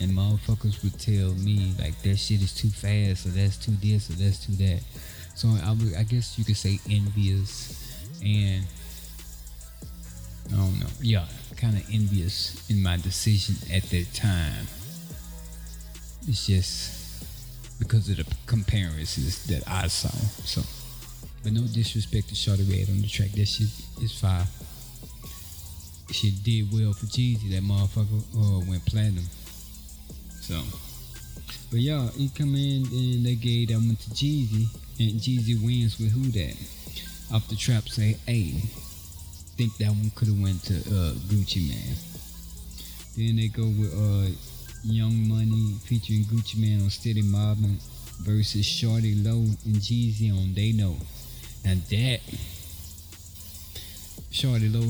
and motherfuckers would tell me like that shit is too fast, or that's too this, or that's too that. So I, I guess you could say envious, and I don't know. Yeah, kind of envious in my decision at that time. It's just because of the comparisons that I saw. So, but no disrespect to Shawty Redd on the track. That shit is fire. She did well for Jeezy. That motherfucker uh, went platinum. So, but y'all, he come in and they gave that one to Jeezy, and Jeezy wins with who that? Off the trap say, hey, think that one could have went to uh, Gucci Mane. Then they go with uh, Young Money featuring Gucci Mane on Steady Mobbin versus Shawty Lo and Jeezy on They Know. And that Shawty Lo,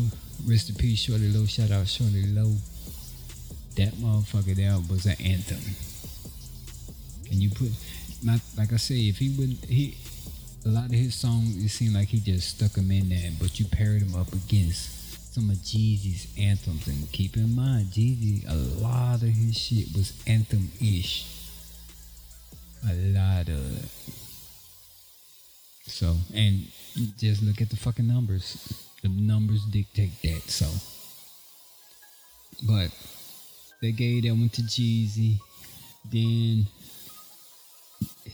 rest in peace, Shawty Lo. Shout out Shawty Lo. That motherfucker there was an anthem. And you put, not like I say, if he would, he, a lot of his songs, it seemed like he just stuck them in there, but you paired them up against some of Jeezy's anthems. And keep in mind, Jeezy, a lot of his shit was anthem ish. A lot of it. So, and just look at the fucking numbers. The numbers dictate that. So, but they gave that one to Jeezy. Then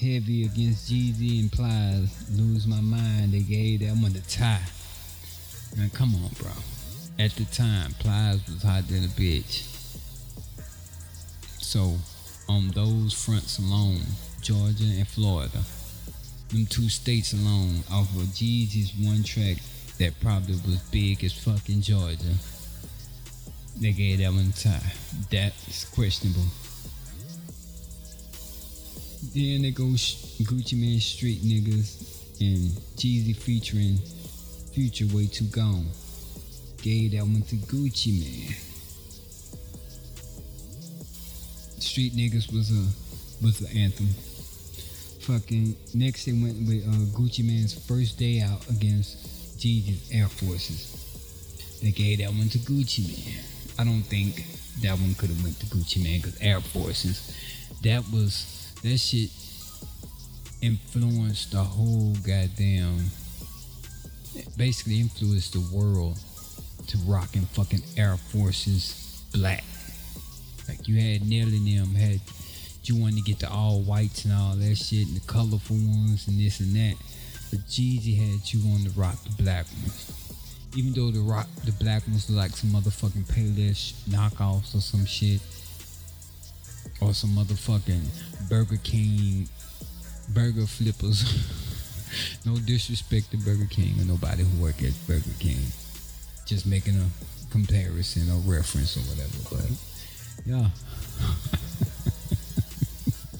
heavy against Jeezy and Plies. Lose my mind. They gave that one to tie. Man, come on, bro. At the time, Plies was hot than a bitch. So, on those fronts alone, Georgia and Florida, them two states alone, off of Jeezy's one track that probably was big as fucking Georgia, they gave that one tie. That's questionable. Then they go Gucci Mane Street Niggas and Jeezy featuring Future Way Too Gone. Gave that one to Gucci Mane. Street Niggas was a was the anthem. Fucking next they went with uh, Gucci Mane's first day out against Jeezy's Air Forces. They gave that one to Gucci Mane. I don't think that one could have went to Gucci Mane because Air Forces. That was that shit influenced the whole goddamn. Basically influenced the world to rocking fucking Air Forces black. Like you had Nelly them had you wanted to get the all whites and all that shit and the colorful ones and this and that. But Jeezy had you on the rock the black ones. Even though the rock the black ones look like some motherfucking Payless knockoffs or some shit. Or some motherfucking Burger King burger flippers. no disrespect to Burger King or nobody who work at Burger King. Just making a comparison or reference or whatever, but yeah.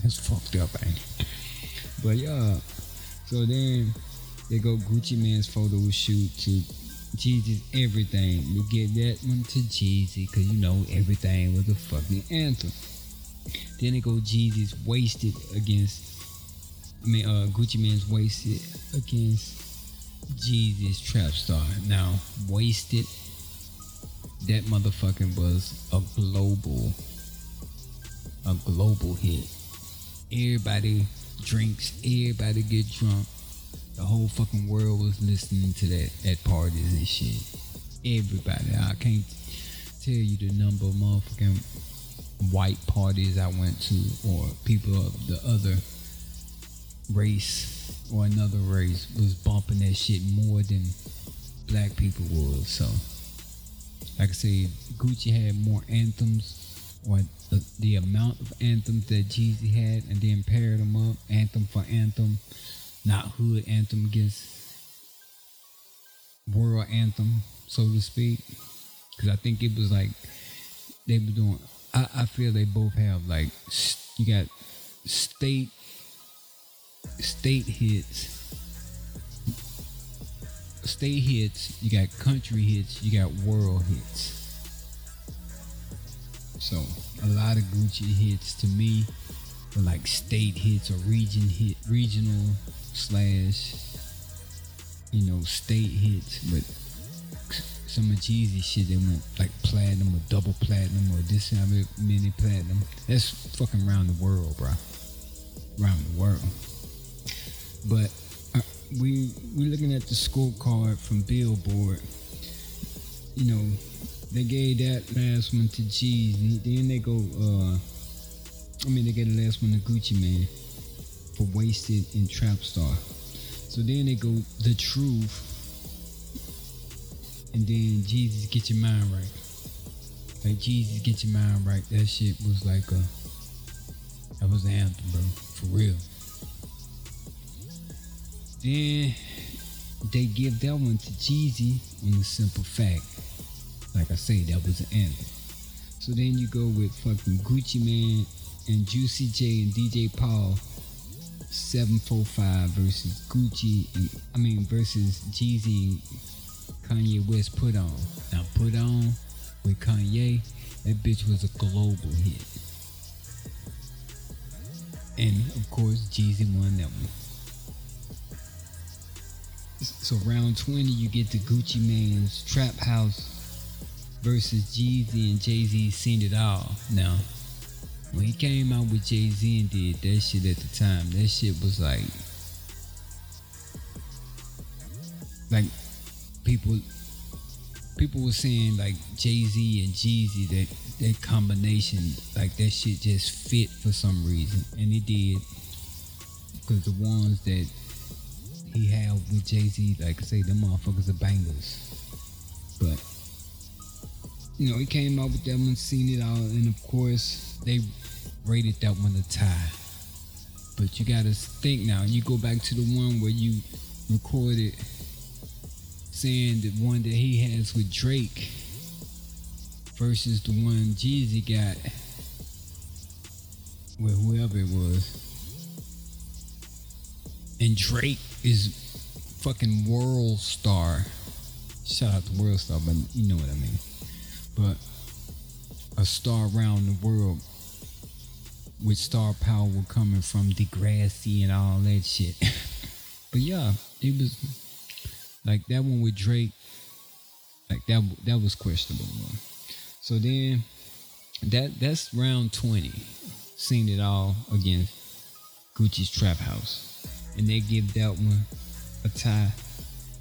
That's fucked up, ain't it? But yeah. So then they go Gucci Mane's photo shoot to Jeezy's everything. We get that one to Jeezy because you know everything was a fucking anthem. Then it go Jeezy's wasted against uh Gucci Mane's wasted against Jeezy's Trap Star. Now wasted that motherfucking was a global a global hit. Everybody drinks, everybody get drunk. The whole fucking world was listening to that at parties and shit. Everybody. I can't tell you the number of motherfucking white parties I went to or people of the other race or another race was bumping that shit more than black people was. So like I said, Gucci had more anthems or the, the amount of anthems that Jeezy had and then paired them up, anthem for anthem, not hood anthem against world anthem, so to speak. Because I think it was like they were doing. I, I feel they both have like you got state state hits, state hits. You got country hits. You got world hits. So a lot of Gucci hits to me were like state hits or region hit, regional slash, you know, state hits. But some of Jeezy shit they went like platinum or double platinum or this how many mini platinum. That's fucking around the world, bro. Around the world. But uh, we we looking at the scorecard from Billboard. You know, they gave that last one to Jeezy. Then they go, uh, I mean, they get the last one to Gucci Mane for Wasted and Trap Star. So then they go The Truth. And then Jeezy's Get Your Mind Right. Like Jeezy's Get Your Mind Right. That shit was like a, that was an anthem, bro. For real. Then they give that one to Jeezy on the simple fact like I say, that was an anthem. So then you go with fucking Gucci Mane and Juicy J and DJ Paul 745 versus Gucci and I mean versus Jeezy Kanye West put on. Now put on with Kanye, that bitch was a global hit. And of course, Jeezy won that one. So round 20, you get the Gucci Mane's Trap House versus Jeezy and Jay Z seen it all. Now, when he came out with Jay Z and did that shit at the time, that shit was like, like people, people were saying like Jay Z and Jeezy that that combination, like that shit just fit for some reason, and it did, because the ones that he had with Jay Z, like I say, them motherfuckers are bangers, but you know, he came out with that one, seen it all, and of course, they rated that one a tie. But you gotta think now, and you go back to the one where you recorded saying the one that he has with Drake versus the one Jeezy got with whoever it was. And Drake is fucking world star. Shout out to World Star, but you know what I mean but a star around the world with star power coming from Degrassi and all that shit. but yeah, it was like that one with Drake. Like that that was questionable. So then that that's round 20. Seen it all against Gucci's Trap House. And they give that one a tie.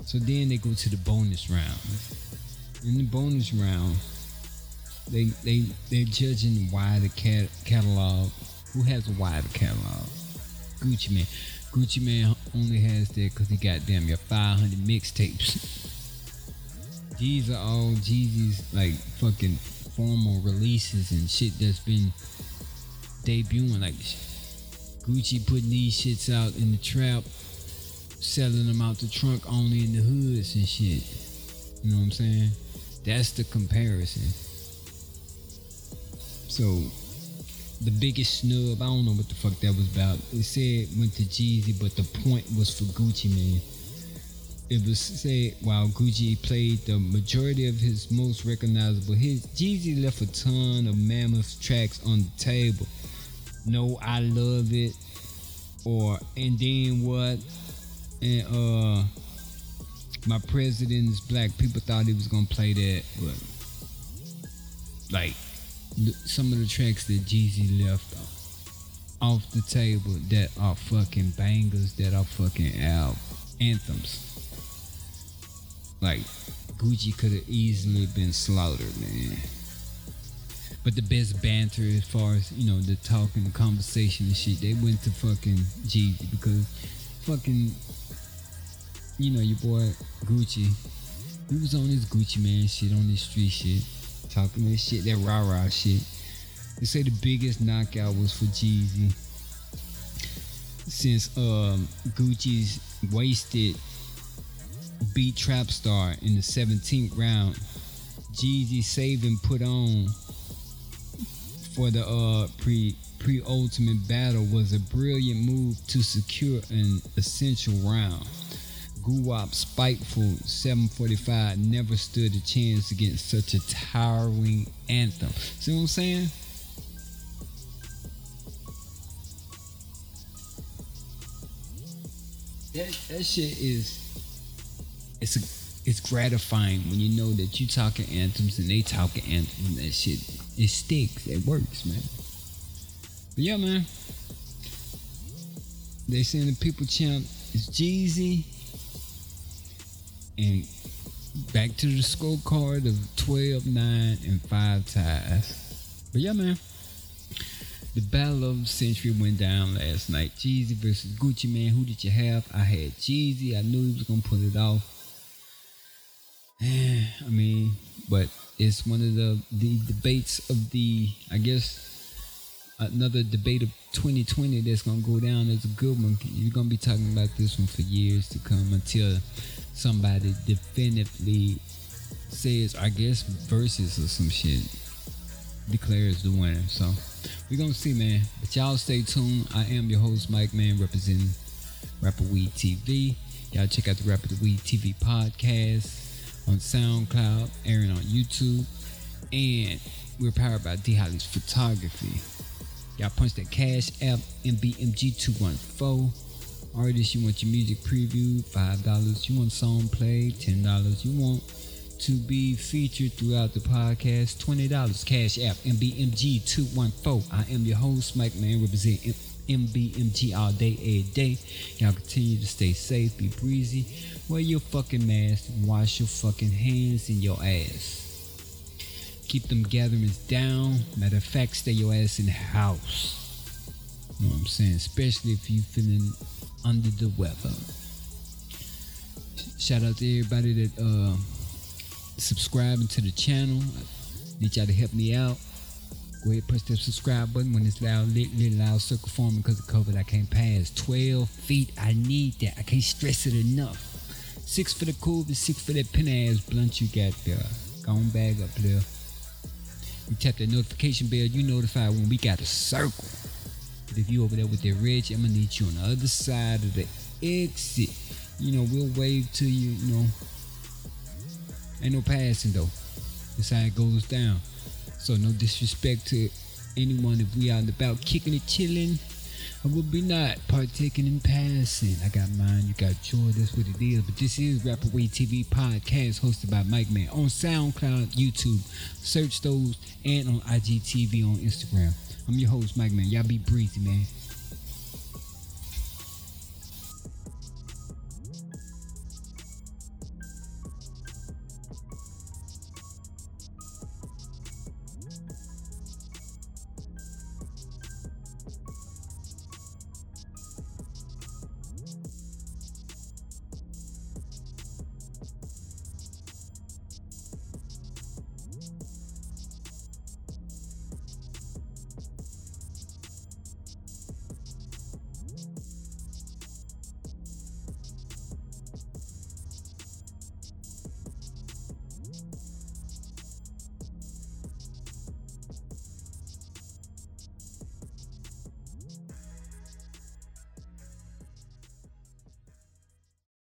So then they go to the bonus round. In the bonus round, they they they're judging wider cat, catalog. Who has a wider catalog? Gucci Mane. Gucci Mane only has that because he got damn your 500 mixtapes. These are all Jeezy's like fucking formal releases and shit that's been debuting. Like Gucci putting these shits out in the trap, selling them out the trunk only in the hoods and shit. You know what I'm saying? That's the comparison. So the biggest snub, I don't know what the fuck that was about. It said went to Jeezy, but the point was for Gucci Mane. It was said while Gucci played the majority of his most recognizable hits, Jeezy left a ton of mammoth tracks on the table. No, I love it, or and then what, and uh, my president is black. People thought he was gonna play that, but like some of the tracks that Jeezy left off the table that are fucking bangers, that are fucking album anthems. Like Gucci could have easily been slaughtered, man. But the best banter as far as, you know, the talking, the conversation and shit, they went to fucking Jeezy because fucking you know, your boy Gucci, he was on his Gucci man shit, on his street shit talking that shit, that rah rah shit. They say the biggest knockout was for Jeezy since um, Gucci's wasted beat Trap Star in the 17th round. Jeezy saved and put on for the uh, pre pre ultimate battle was a brilliant move to secure an essential round. Guwap spiteful 745 never stood a chance against such a towering anthem. See what I'm saying? That, that shit is it's a, it's gratifying when you know that you talking anthems and they talking anthems. That shit it sticks. It works, man. But yeah, man. They saying the people champ is Jeezy and back to the scorecard of 12, 9, and 5 ties. But yeah, man. The battle of the century went down last night. Jeezy versus Gucci Mane. Who did you have? I had Jeezy. I knew he was gonna pull it off. I mean, but it's one of the the debates of the I guess another debate of 2020 that's gonna go down as a good one. You're gonna be talking about this one for years to come until somebody definitively says, I guess, Verzuz or some shit declares the winner. So we're gonna see, man. But y'all stay tuned. I am your host, Mic Man, representing Rapper Weed TV. Y'all check out the Rapper Weed TV podcast on SoundCloud, airing on YouTube, and we're powered by D Holly's Photography. Y'all punch that Cash App MBMG214. Artists, you want your music preview, $5. You want song play, $10. You want to be featured throughout the podcast, $20. Cash App MBMG214. I am your host, Mic Man, represent MBMG all day, every day. Y'all continue to stay safe, be breezy, wear your fucking mask, wash your fucking hands and your ass. Keep them gatherings down. Matter of fact, stay your ass in the house. You know what I'm saying? Especially if you feeling under the weather. Shout out to everybody that uh subscribing to the channel. I need y'all to help me out. Go ahead, press that subscribe button when it's loud, lit, lit, loud, circle forming because of COVID. I can't pass 12 feet. I need that. I can't stress it enough. Six for the COVID, six for that pin ass blunt you got there. Gone bag up there. You tap that notification bell, you notified when we got a circle. But if you over there with that ridge, I'm gonna need you on the other side of the exit. You know, we'll wave to you, you know. Ain't no passing though. This how it goes down. So no disrespect to anyone if we out and about kicking and chilling. I will be not partaking in passing. I got mine, you got yours, that's what it is. But this is Rapper Weed TV podcast hosted by Mic Man on SoundCloud, YouTube. Search those and on IGTV on Instagram. I'm your host, Mic Man. Y'all be breezy, man.